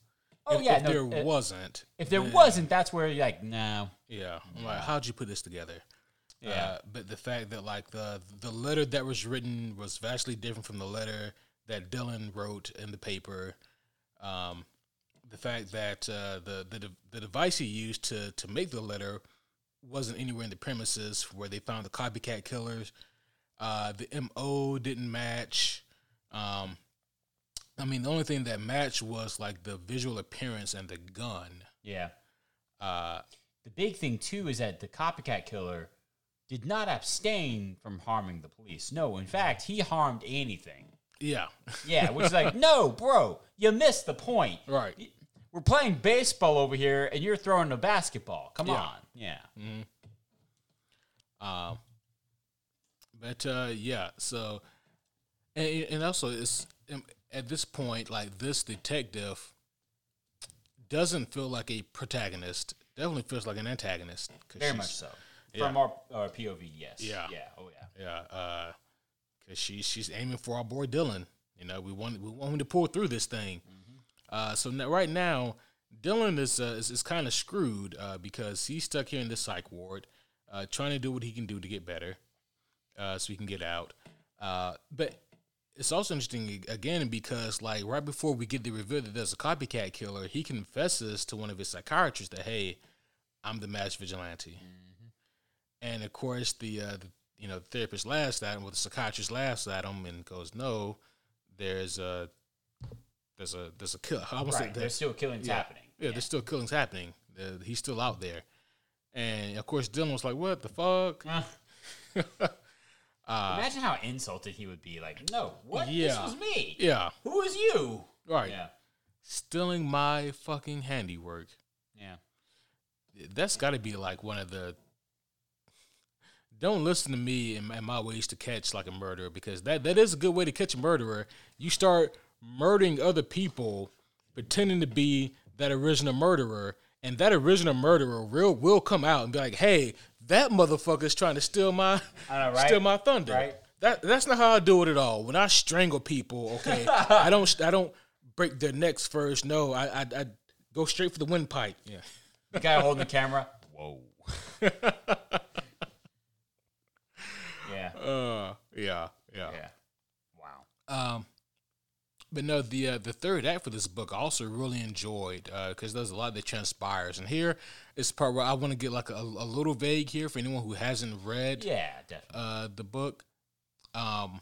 oh if, yeah if no, there wasn't, if there then- wasn't that's where you're like no yeah, like, how'd you put this together? Yeah. Uh, but the fact that like the the letter that was written was vastly different from the letter that Dylan wrote in the paper. Um, the fact that uh, the the the device he used to to make the letter wasn't anywhere in the premises where they found the copycat killers. Uh, the mo didn't match. Um, I mean, the only thing that matched was like the visual appearance and the gun. Yeah. Uh, The big thing too is that the copycat killer did not abstain from harming the police. No, in fact, he harmed anything. Yeah, Yeah, which is like, no, bro, you missed the point. right. We're playing baseball over here, and you're throwing a basketball. Come Yeah. on, yeah. Um, but uh, yeah, so and, and also it's um, at this point like this detective doesn't feel like a protagonist. Definitely feels like an antagonist. Very much so. yeah. From our, our POV, yes. Yeah. Yeah. Oh yeah. Yeah, because she's she's aiming for our boy Dylan. You know, we want we want him to pull through this thing. Uh, so now, right now, Dylan is uh, is, is kind of screwed uh, because he's stuck here in this psych ward, uh, trying to do what he can do to get better, uh, so he can get out. Uh, but it's also interesting again because like right before we get the reveal that there's a copycat killer, he confesses to one of his psychiatrists that hey, I'm the mass vigilante. And of course, the, uh, the you know the therapist laughs at him, well, the psychiatrist laughs at him and goes, "No, there's a there's a there's a kill. I almost Right. There's still killings yeah, happening. Yeah, there's still killings happening. Uh, he's still out there." And of course, Dylan was like, "What the fuck?" Uh, Imagine how insulted he would be. Like, no, what? This was me. Yeah, Who is you? right. Yeah. Stealing my fucking handiwork. Yeah. That's got to be like one of the. Don't listen to me and, and my ways to catch like a murderer because that that is a good way to catch a murderer. You start murdering other people, pretending to be that original murderer, and that original murderer will will come out and be like, "Hey, that motherfucker is trying to steal my I know, right? steal my thunder." Right. That that's not how I do it at all. When I strangle people, okay, I don't I don't break their necks first. No, I I, I go straight for the windpipe. Yeah. The guy holding the camera. Whoa. yeah. Uh, yeah, yeah. Yeah. Wow. Um, but no, the uh, the third act for this book I also really enjoyed because there's a lot that transpires, and here is the part where I want to get like a, a little vague here for anyone who hasn't read Yeah, definitely. uh, the book. Um,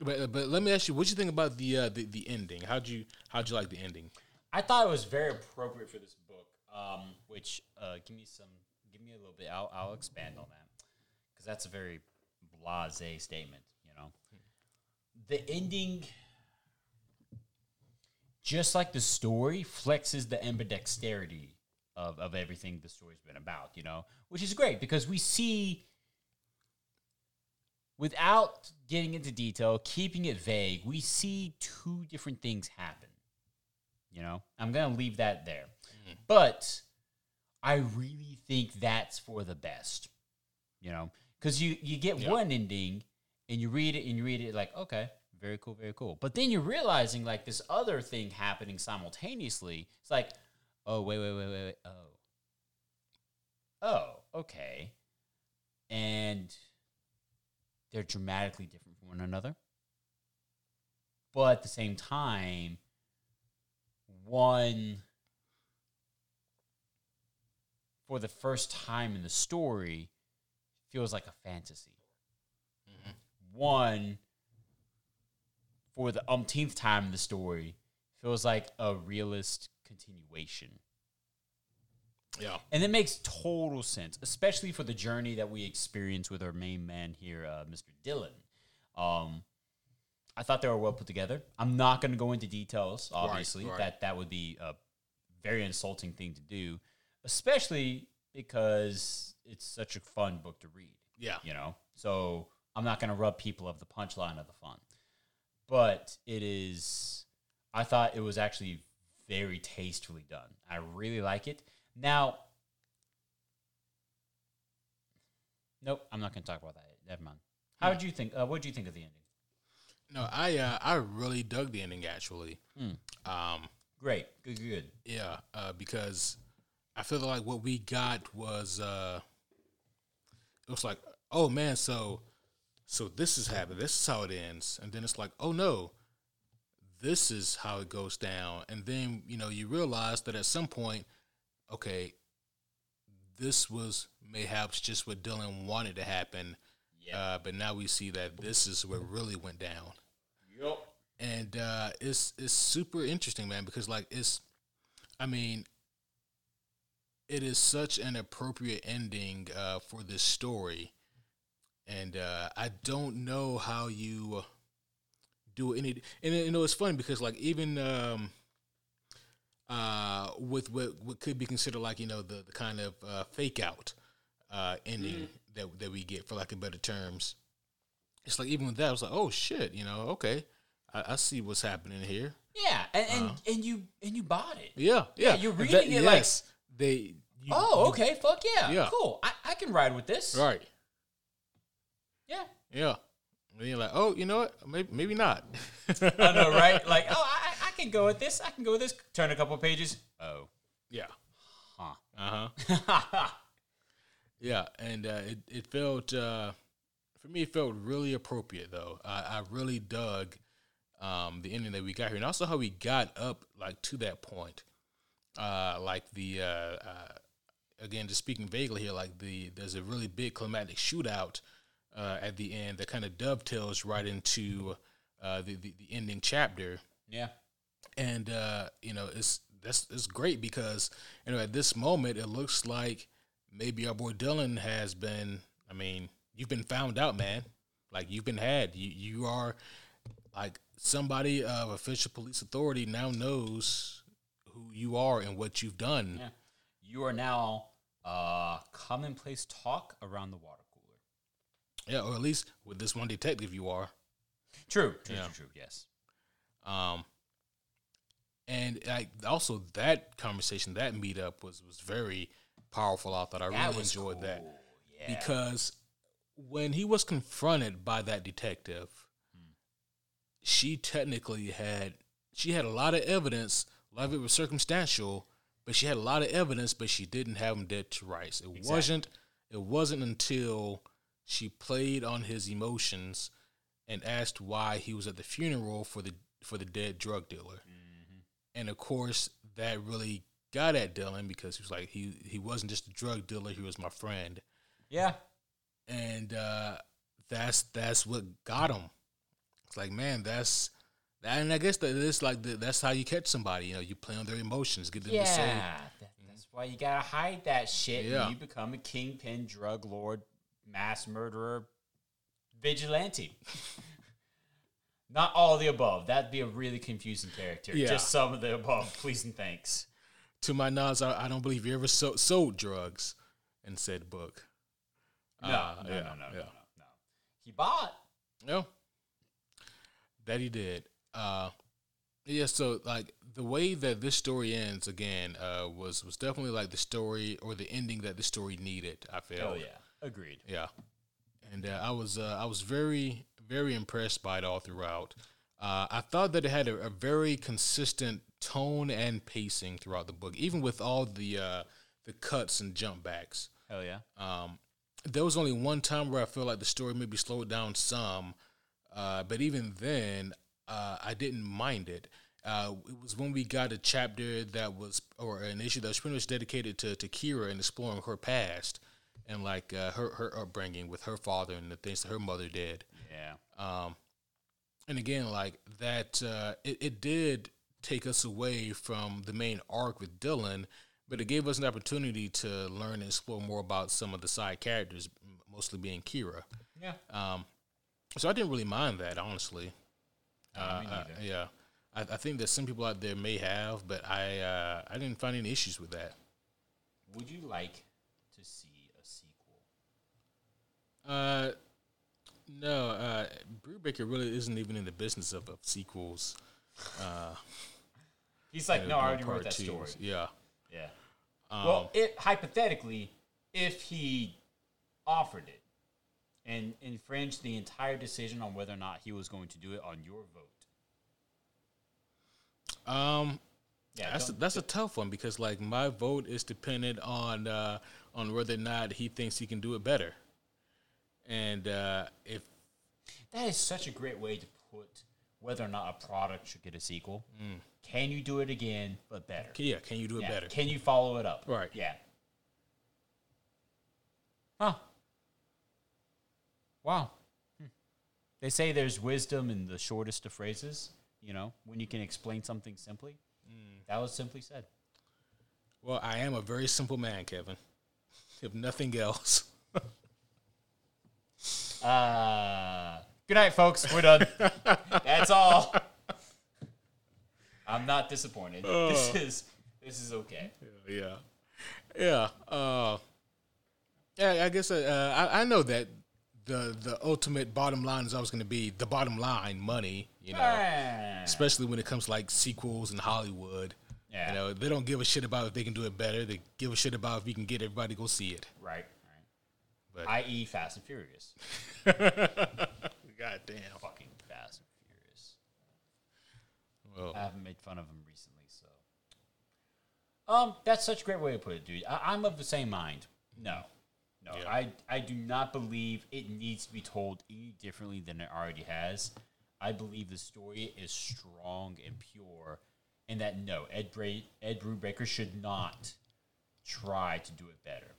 but but let me ask you, what you think about the uh, the the ending? How'd you how'd you like the ending? I thought it was very appropriate for this book. Um, which uh, give me some, give me a little bit. I'll I'll expand on that because that's a very blasé statement. You know, the ending, just like the story, flexes the ambidexterity of of everything the story's been about. You know, which is great because we see. Without getting into detail, keeping it vague, we see two different things happen. You know, I'm gonna leave that there. Mm. But I really think that's for the best. You know, because you you get Yeah. one ending and you read it and you read it like okay, very cool, very cool. But then you're realizing like this other thing happening simultaneously. It's like, oh wait, wait, wait, wait, wait. oh, oh, okay, and they're dramatically different from one another. But at the same time, one for the first time in the story feels like a fantasy. One for the umpteenth time in the story feels like a realist continuation. Yeah, And it makes total sense, especially for the journey that we experience with our main man here, uh, Mr. Dylan. Um, I thought they were well put together. I'm not going to go into details, obviously. right. That that would be a very insulting thing to do, especially because it's such a fun book to read. yeah, You know, so I'm not going to rub people of the punchline of the fun, but it is. I thought it was actually very tastefully done. I really like it. Now, nope, I'm not going to talk about that. Never mind. How did you think? Uh, what did you think of the ending? no, I uh, I really dug the ending actually. Hmm. Um, Great, good, good, good. Yeah, uh, because I feel like what we got was uh, it was like, oh man, so so this is happening. This is how it ends, and then it's like, oh no, this is how it goes down, and then you know you realize that at some point, okay, this was mayhaps just what Dylan wanted to happen. Yeah. Uh, but now we see that this is what really went down. Yep. and uh, it's it's super interesting, man, because like it's, I mean, it is such an appropriate ending uh, for this story, and uh, I don't know how you do any. And you know, it's funny because like even um, uh, with what what could be considered like you know the the kind of uh, fake out uh, ending that that we get for lack of better terms it's like even with that, I was like, oh shit, you know, okay, I, I see what's happening here. Yeah, and and, and you and you bought it. Yeah, yeah, you're And reading it like- yes, they. You, Oh, you- okay, fuck yeah, Yeah. cool. I, I can ride with this. right. Yeah, Yeah, and you're like, oh, you know what? Maybe, maybe not. I know, right? Like, oh, I, I can go with this. I can go with this. Turn a couple pages. Oh, yeah. huh. Uh huh. Yeah, and uh, it it felt uh, for me it felt really appropriate though. I, I really dug um, the ending that we got here, and also how we got up like to that point. Uh, like the uh, uh, again, just speaking vaguely here, like the there's a really big climatic shootout uh, at the end that kind of dovetails right into uh, the, the the ending chapter yeah, and uh, you know it's that's it's great because you know at this moment it looks like maybe our boy Dylan has been. I mean, you've been found out, man. Like you've been had. You you are like somebody of official police authority now knows who you are and what you've done. yeah. You are now uh, commonplace talk around the water cooler. Yeah, or at least with this one detective you are. True, true, Yeah. true, true. Yes. Um, and like also that conversation, that meetup was was very powerful. I thought I That really enjoyed that. Yeah. because when he was confronted by that detective, she technically had she had a lot of evidence. A lot of it was circumstantial, but she had a lot of evidence, but she didn't have him dead to rights. It Exactly. wasn't. It wasn't until she played on his emotions and asked why he was at the funeral for the for the dead drug dealer, Mm-hmm. and of course that really got at Dylan because he was like he he wasn't just a drug dealer; he was my friend yeah. and uh, that's that's what got him. It's like, man, that's and I guess that is like the, that's how you catch somebody. You know, you play on their emotions, get them Yeah, to say, that- that's why you gotta hide that shit. Yeah. And you become a kingpin, drug lord, mass murderer, vigilante. Not all of the above. That'd be a really confusing character. Yeah. Just some of the above, please and thanks. to my knowledge, I, I don't believe you ever so, sold drugs in said book. No, Uh, no, yeah, no, no, no, no, no. He bought. No, that he did. Uh, yeah, so like the way that this story ends again uh, was was definitely like the story or the ending that the story needed. I feel. Oh yeah, agreed. Yeah, and uh, I was uh, I was very very impressed by it all throughout. Uh, I thought that it had a, a very consistent tone and pacing throughout the book, even with all the uh, the cuts and jump backs. Hell yeah. Um, there was only one time where I feel like the story maybe slowed down some, uh, but even then, uh, I didn't mind it. Uh, it was when we got a chapter that was, or an issue that was pretty much dedicated to, to Kira and exploring her past and like uh, her her upbringing with her father and the things that her mother did. Yeah. Um, and again, like that, uh, it, it did take us away from the main arc with Dylan, but it gave us an opportunity to learn and explore more about some of the side characters, mostly being Kira. Yeah. Um, so I didn't really mind that, honestly. Uh, Uh, yeah, I, I think that some people out there may have, but I uh, I didn't find any issues with that. Would you like to see a sequel? Uh, no, uh, Brubaker really isn't even in the business of, of sequels. Uh, He's like, no, I already wrote that twos. story. Yeah. Yeah. Um, well, it hypothetically, if he offered it and infringe the entire decision on whether or not he was going to do it on your vote. um, Yeah, that's a, that's a tough one because like my vote is dependent on uh, on whether or not he thinks he can do it better, and uh, if that is such a great way to put whether or not a product should get a sequel. Can you do it again, but better? yeah, can you do it Yeah. better? Can you follow it up? Right. Yeah. Huh. Wow. Hmm. They say there's wisdom in the shortest of phrases. You know, when you can explain something simply. That was simply said. Well, I am a very simple man, Kevin. If nothing else. Uh, good night, folks. We're done. That's all. I'm not disappointed. This is this is okay. yeah, yeah. Uh, yeah, I guess uh, I, I know that the the ultimate bottom line is always going to be the bottom line, money. You know, Ah. especially when it comes to like sequels in Hollywood. Yeah. You know, they don't give a shit about if they can do it better. They give a shit about if you can get everybody to go see it. Right, right. But- I.e., Fast and Furious. God damn. Fucking Fast and Furious. Well, I haven't made fun of him recently, so. Um, that's such a great way to put it, dude. I, I'm of the same mind. No, no, Yeah. I I do not believe it needs to be told any differently than it already has. I believe the story is strong and pure, and that no, Ed Bra- Ed Brubaker should not try to do it better.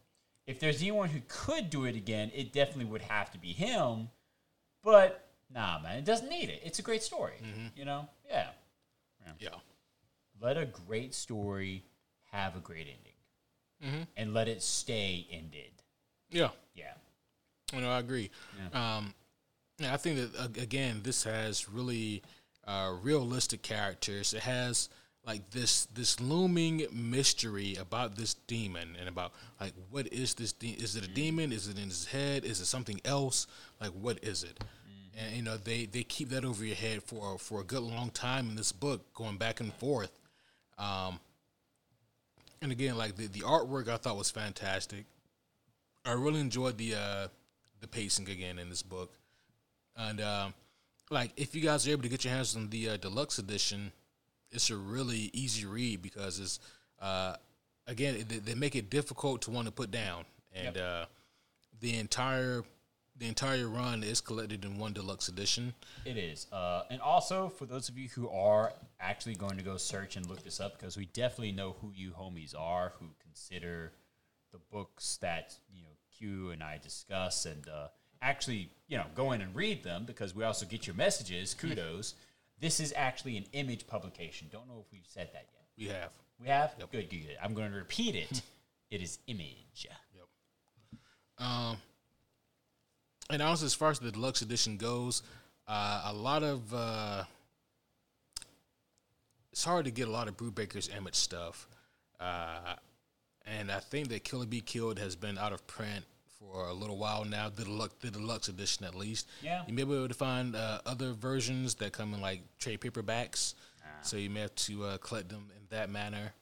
If there's anyone who could do it again, it definitely would have to be him. But nah, man, it doesn't need it. It's a great story. Mm-hmm. You know? Yeah. yeah. Let a great story have a great ending, mm-hmm. and let it stay ended. Yeah. Yeah. You know, I agree. Um, I think that uh, again, this has really uh, realistic characters. It has like this this looming mystery about this demon and about like what is this? De- is it a demon? Is it in his head? Is it something else? Like what is it? And you know, they they keep that over your head for for a good long time in this book, going back and forth. Um, and again, like the, the artwork, I thought was fantastic. I really enjoyed the uh, the pacing again in this book, and um, like if you guys are able to get your hands on the uh, deluxe edition, it's a really easy read because it's uh, again they, they make it difficult to want to put down, and uh, the entire the entire run is collected in one deluxe edition. It is. Uh, and also, for those of you who are actually going to go search and look this up, because we definitely know who you homies are who consider the books that, you know, Q and I discuss and uh, actually, you know, go in and read them because we also get your messages. Kudos. This is actually an image publication. Don't know if we've said that yet. We have. We have? Good, good, good. I'm going to repeat it. it is image. Um, and also, as far as the deluxe edition goes, uh, a lot of uh, it's hard to get a lot of Brubaker's image stuff, uh, and I think that Kill or Be Killed has been out of print for a little while now. The deluxe, the deluxe edition, at least. Yeah. you may be able to find uh, other versions that come in like trade paperbacks, so you may have to uh, collect them in that manner.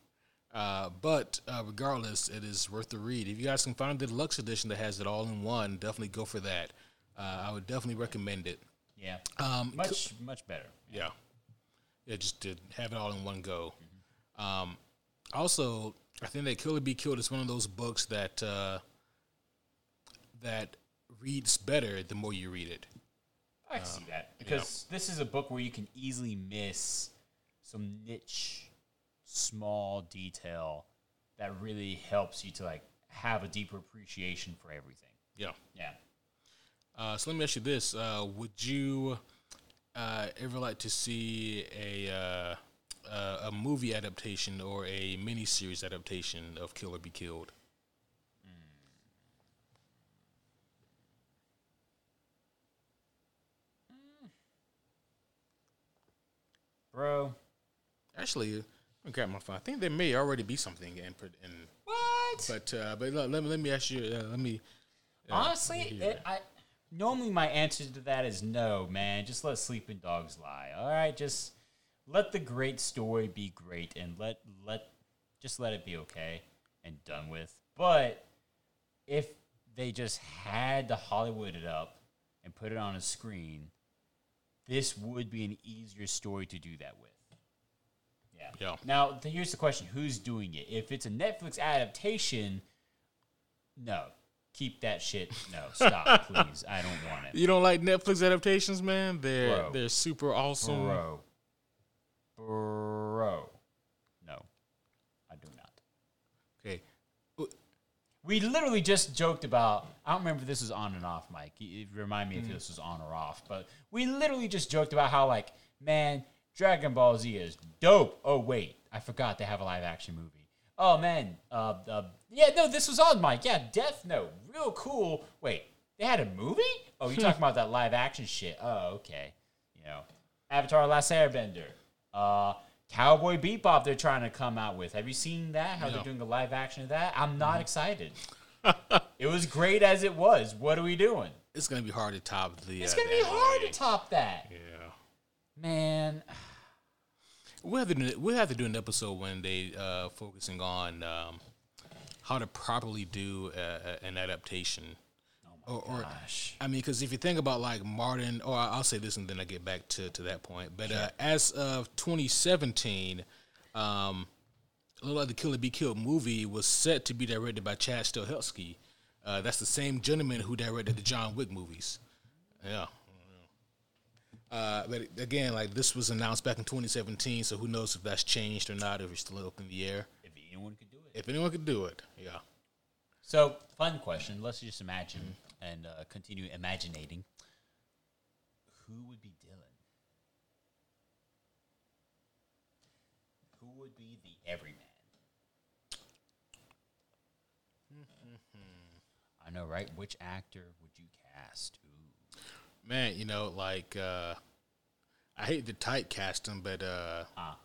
Uh, but uh, regardless, it is worth the read. If you guys can find the deluxe edition that has it all in one, definitely go for that. Uh, I would definitely recommend it. Yeah. Um, much, much better. yeah, yeah, just to have it all in one go. Um, also, I think that Kill or Be Killed is one of those books that uh, that reads better the more you read it. I can see that because this is a book where you can easily miss some niche, small detail that really helps you to like have a deeper appreciation for everything. Yeah. Yeah. Uh, so let me ask you this: uh, Would you uh, ever like to see a uh, a movie adaptation or a miniseries adaptation of Kill or Be Killed? Bro. Actually, me grab my phone. I think there may already be something in, in What? but uh, but let, let me let me ask you. Uh, let me. uh, Honestly, it, I normally my answer to that is no, man. Just let sleeping dogs lie. All right, just let the great story be great and let let just let it be okay and done with. But if they just had to Hollywood it up and put it on a screen, this would be an easier story to do that with. Yeah. Yeah. Now, th- here's the question: Who's doing it? If it's a Netflix adaptation, no, keep that shit. No, stop, please. I don't want it, You don't like Netflix adaptations, man? They're Bro. they're super awesome. bro. Bro, no, I do not. Okay. We literally just joked about. I don't remember if this was on and off, mic. You- you Remind me if this was on or off. But we literally just joked about how, like, man, Dragon Ball Z is dope. Oh wait, I forgot they have a live action movie. Oh man, uh, uh, yeah, no, this was on mic. Yeah, Death Note, real cool. Wait, they had a movie? Oh, you're talking about that live action shit? Oh, okay. You know, Avatar: Last Airbender, uh, Cowboy Bebop. They're trying to come out with. Have you seen that? How No. they're doing a live action of that? I'm not excited. it was great as it was. What are we doing? It's gonna be hard to top the. It's uh, gonna be hard to top that, Yeah. man. We'll have to do, we'll have to do an episode when they uh, focusing on um, how to properly do uh, an adaptation. Or, or Gosh. I mean, because if you think about like Martin, or I'll say this and then I get back to, to that point. But uh, as of 2017, um, a little like the Kill or Be Killed movie was set to be directed by Chad Stahelski. Uh, that's the same gentleman who directed the John Wick movies. Yeah. Uh, but again, like this was announced back in 2017, so who knows if that's changed or not, if it's still up in the air. If anyone could do it. If anyone could do it, yeah. So, fun question. Let's just imagine and uh, continue imaginating. Who would be Dylan? Who would be the everyman? I know, right? Which actor would you cast? Ooh. Man, you know, like uh I hate to typecast him, but uh Ah.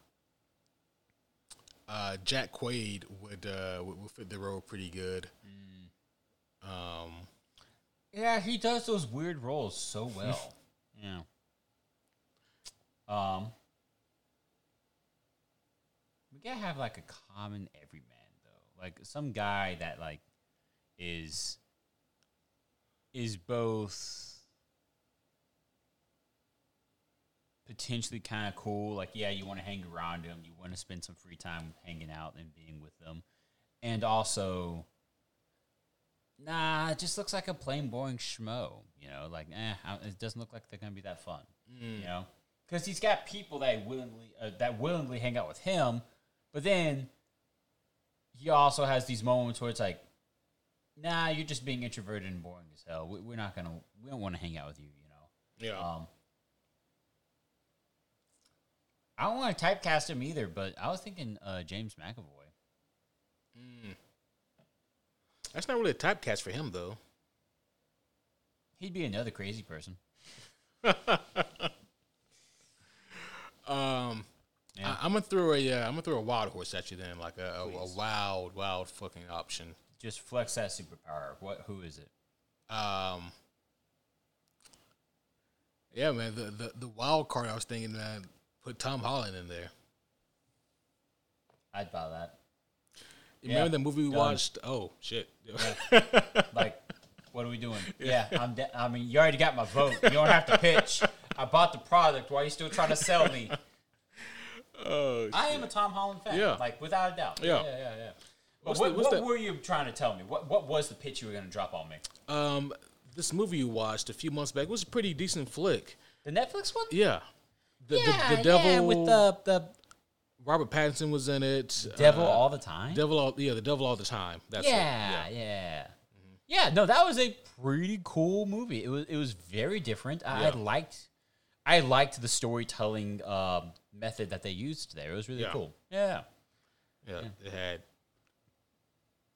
uh Jack Quaid would uh would, would fit the role pretty good. Um Yeah, he does those weird roles so well. yeah. Um, we gotta have like a common everyman though, like some guy that like is is both potentially kind of cool. Like, yeah, you want to hang around him, you want to spend some free time hanging out and being with them, and also Nah, it just looks like a plain boring schmo. You know, like eh, it doesn't look like they're gonna be that fun. You know, because he's got people that willingly uh, that willingly hang out with him, but then he also has these moments where it's like, nah, you're just being introverted and boring as hell. We, we're not gonna, we don't want to hang out with you. You know. yeah. Um, I don't want to typecast him either, but I was thinking uh, James McAvoy. That's not really a typecast for him though. He'd be another crazy person. Um Yeah. I, I'm gonna throw a uh, I'm gonna throw a wild horse at you then, like a, a, a wild, wild fucking option. Just flex that superpower. What? Who is it? Um, yeah, man. The, the the wild card I was thinking, man, put Tom Holland in there. I'd buy that. You Yeah, remember the movie we done. watched? Oh shit! Like, what are we doing? Yeah, I'm. De- I mean, you already got my vote. You don't have to pitch. I bought the product. Why are you still trying to sell me? oh, I am a Tom Holland fan. Yeah. like without a doubt. Yeah. yeah, yeah. yeah. What's what, the- what were you trying to tell me? What What was the pitch you were going to drop on me? um, this movie you watched a few months back was a pretty decent flick. The Netflix one? Yeah, the yeah, the, the devil yeah, with the the Robert Pattinson was in it. devil Uh, all the time. devil all yeah, the devil all the time. That's it. yeah, yeah, yeah. No, that was a pretty cool movie. It was it was very different. I, I liked I liked the storytelling um, method that they used there. It was really Yeah. cool. Yeah. Yeah, it had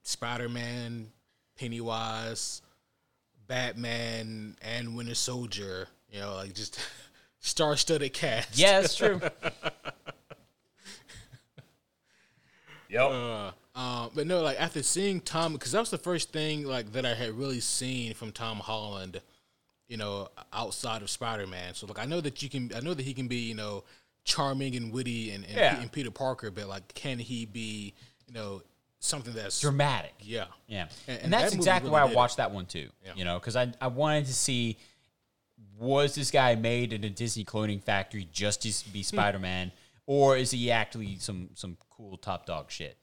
Spider Man, Pennywise, Batman, and Winter Soldier. You know, like just star studded cast. Yeah, that's true. yep. Uh, uh, but no, like after seeing Tom, because that was the first thing like that I had really seen from Tom Holland, you know, outside of Spider Man. So like I know that you can, I know that he can be, you know, charming and witty and and, Yeah. Pe- and Peter Parker, but like can he be, you know, something that's Dramatic. yeah, Yeah, And- and, and that's that exactly really why I did it. watched that one too. Yeah. You know, because I I wanted to see was this guy made in a Disney cloning factory just to Hmm. be Spider Man, or is he actually some some cool top dog shit?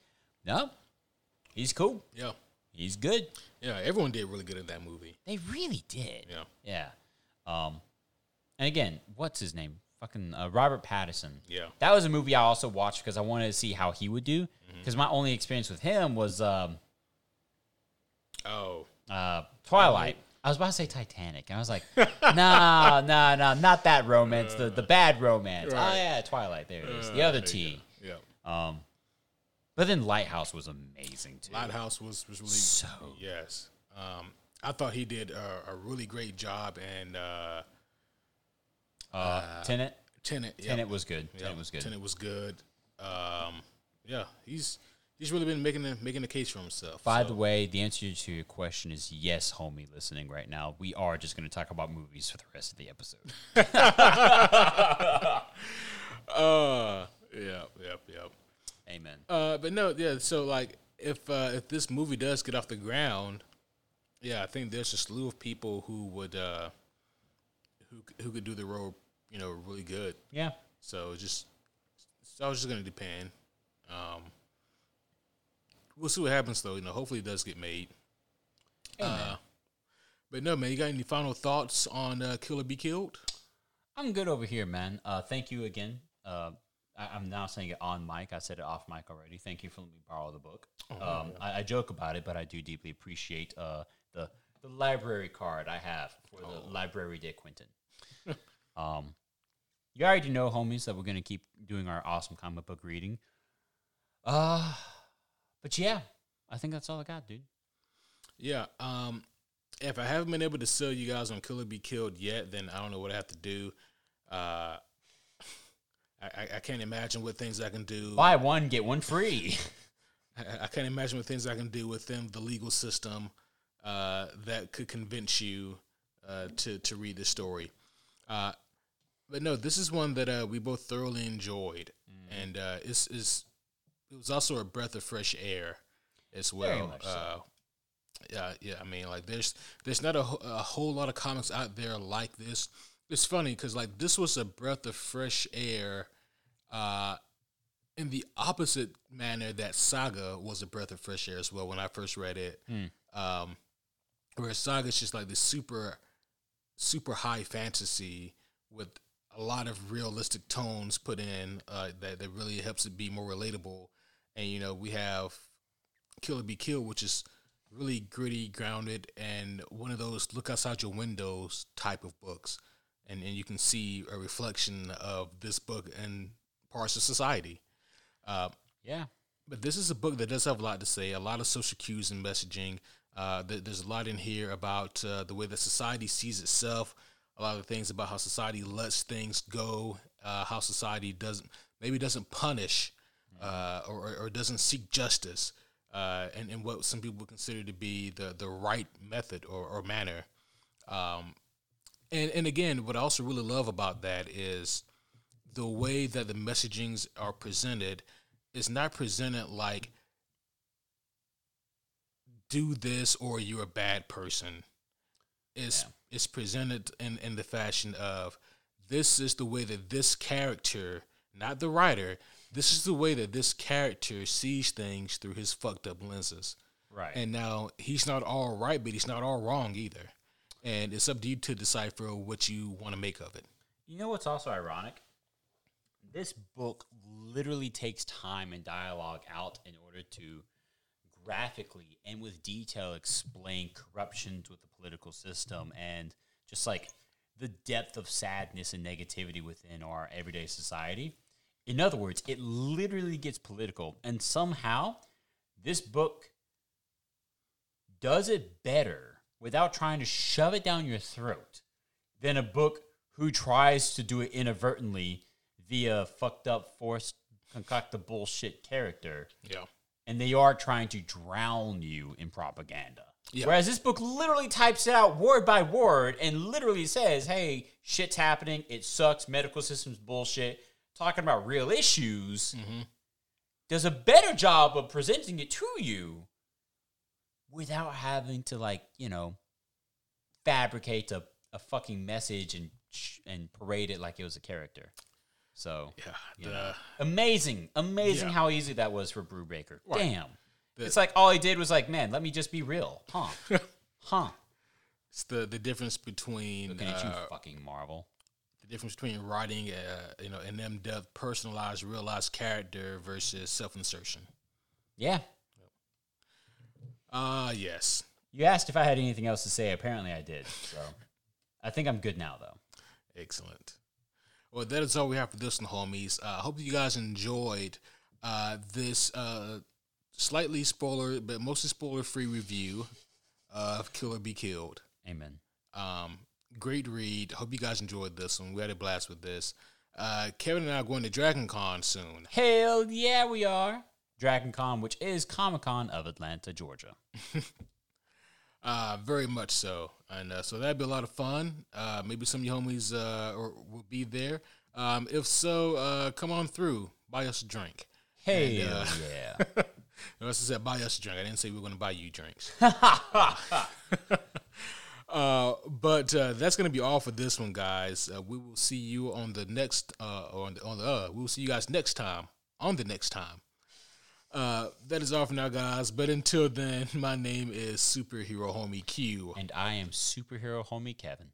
No, he's cool. yeah, He's good. yeah. Everyone did really good in that movie. They really did. Yeah. Yeah. Um, and again, what's his name? Fucking uh, Robert Pattinson. Yeah. That was a movie I also watched because I wanted to see how he would do. Mm-hmm. Because my only experience with him was um, Oh, Uh, Twilight. I was about to say Titanic. And I was like, nah, nah, nah, not that romance. The the bad romance. Oh yeah, Twilight. There it is. The other T. yeah. Um, but then Lighthouse was amazing too. Lighthouse was was really So yes. Um, I thought he did a, a really great job, and uh, uh, Tenet. Tenet. yep. Tenet was good. Yep. Tenet was good. Tenet was good. Um, yeah, he's he's really been making the, making the case for himself. By so. the way, the answer to your question is yes, homie. Listening right now, we are just going to talk about movies for the rest of the episode. uh, yeah, yep, yep. Amen. Uh, but no, yeah. So like, if uh, if this movie does get off the ground, yeah, I think there's a slew of people who would uh, who who could do the role, you know, really good. Yeah. So it's just so it's just gonna depend. Um, we'll see what happens though. You know, hopefully it does get made. Uh, but no, man, you got any final thoughts on uh, Kill or Be Killed? I'm good over here, man. Uh, thank you again. Uh, I, I'm now saying it on mic. I said it off mic already. Thank you for letting me borrow the book. um, I, I joke about it, but I do deeply appreciate uh, the the library card I have for the Library de Quentin. um, you already know, homies, that we're gonna keep doing our awesome comic book reading. Uh, but yeah, I think that's all I got, dude. Yeah. Um, if I haven't been able to sell you guys on Kill or Be Killed yet, then I don't know what I have to do. Uh, I, I- can't imagine what things I can do. Buy one get one free. I, I can't imagine what things I can do within the legal system uh, that could convince you uh, to to read this story. Uh, but no, this is one that uh, we both thoroughly enjoyed, and uh, it's, it's it was also a breath of fresh air as well. so. Uh, yeah, yeah. I mean, like there's there's not a, a whole lot of comics out there like this. It's funny because like this was a breath of fresh air. Uh, in the opposite manner that Saga was a breath of fresh air as well when I first read it. Um, where Saga is just like this super, super high fantasy with a lot of realistic tones put in uh, that that really helps it be more relatable. And you know we have Kill or Be Killed, which is really gritty, grounded, and one of those look outside your windows type of books. And, and you can see a reflection of this book in parts of society. Uh, yeah. but this is a book that does have a lot to say, a lot of social cues and messaging. Uh, th- there's a lot in here about uh, the way that society sees itself, a lot of things about how society lets things go, uh, how society doesn't maybe doesn't punish uh, or, or doesn't seek justice, uh, and, and what some people would consider to be the, the right method or, or manner. Um, and and again, what I also really love about that is the way that the messagings are presented is not presented like do this or you're a bad person. It's it's presented in, in the fashion of this is the way that this character, not the writer, this is the way that this character sees things through his fucked up lenses. Right. And now he's not all right, but he's not all wrong either. And it's up to you to decipher what you want to make of it. You know what's also ironic? This book literally takes time and dialogue out in order to graphically and with detail explain corruptions with the political system and just like the depth of sadness and negativity within our everyday society. In other words, it literally gets political, and somehow this book does it better without trying to shove it down your throat than a book who tries to do it inadvertently via fucked up, forced, concocted bullshit character. Yeah. And they are trying to drown you in propaganda. Yeah. Whereas this book literally types it out word by word and literally says, hey, shit's happening. It sucks. Medical system's bullshit. Talking about real issues. Mm-hmm. Does a better job of presenting it to you without having to, like, you know, fabricate a, a fucking message and and parade it like it was a character. So Yeah. the- know. amazing, amazing Yeah. how easy that was for Brubaker. Right. Damn, The- it's like all he did was like, man, let me just be real, huh? huh? It's the the difference between Looking at you, uh, fucking Marvel. the difference between writing a you know an in depth, personalized, realized character versus self insertion. Yeah, Ah, yes. You asked if I had anything else to say. Apparently, I did. So I think I'm good now, though. Excellent. Well, that is all we have for this one, homies. I uh, hope you guys enjoyed uh, this uh, slightly spoiler, but mostly spoiler free review of Kill or Be Killed. Amen. Um, great read. Hope you guys enjoyed this one. We had a blast with this. Uh, Kevin and I are going to Dragon Con soon. Hell yeah, we are. Dragon Con, which is Comic Con of Atlanta, Georgia. uh, very much so. And uh, so that'd be a lot of fun. Uh, maybe some of you homies uh, or, will be there. Um, if so, uh, come on through. Buy us a drink. Hey, uh, yeah. no, I said buy us a drink. I didn't say we are going to buy you drinks. Uh, but uh, that's gonna be all for this one, guys. Uh, we will see you on the next uh, on the on the uh, we will see you guys next time on the next time. Uh, that is all for now, guys. But until then, my name is Superhero Homie Q, and I am Superhero Homie Kevin.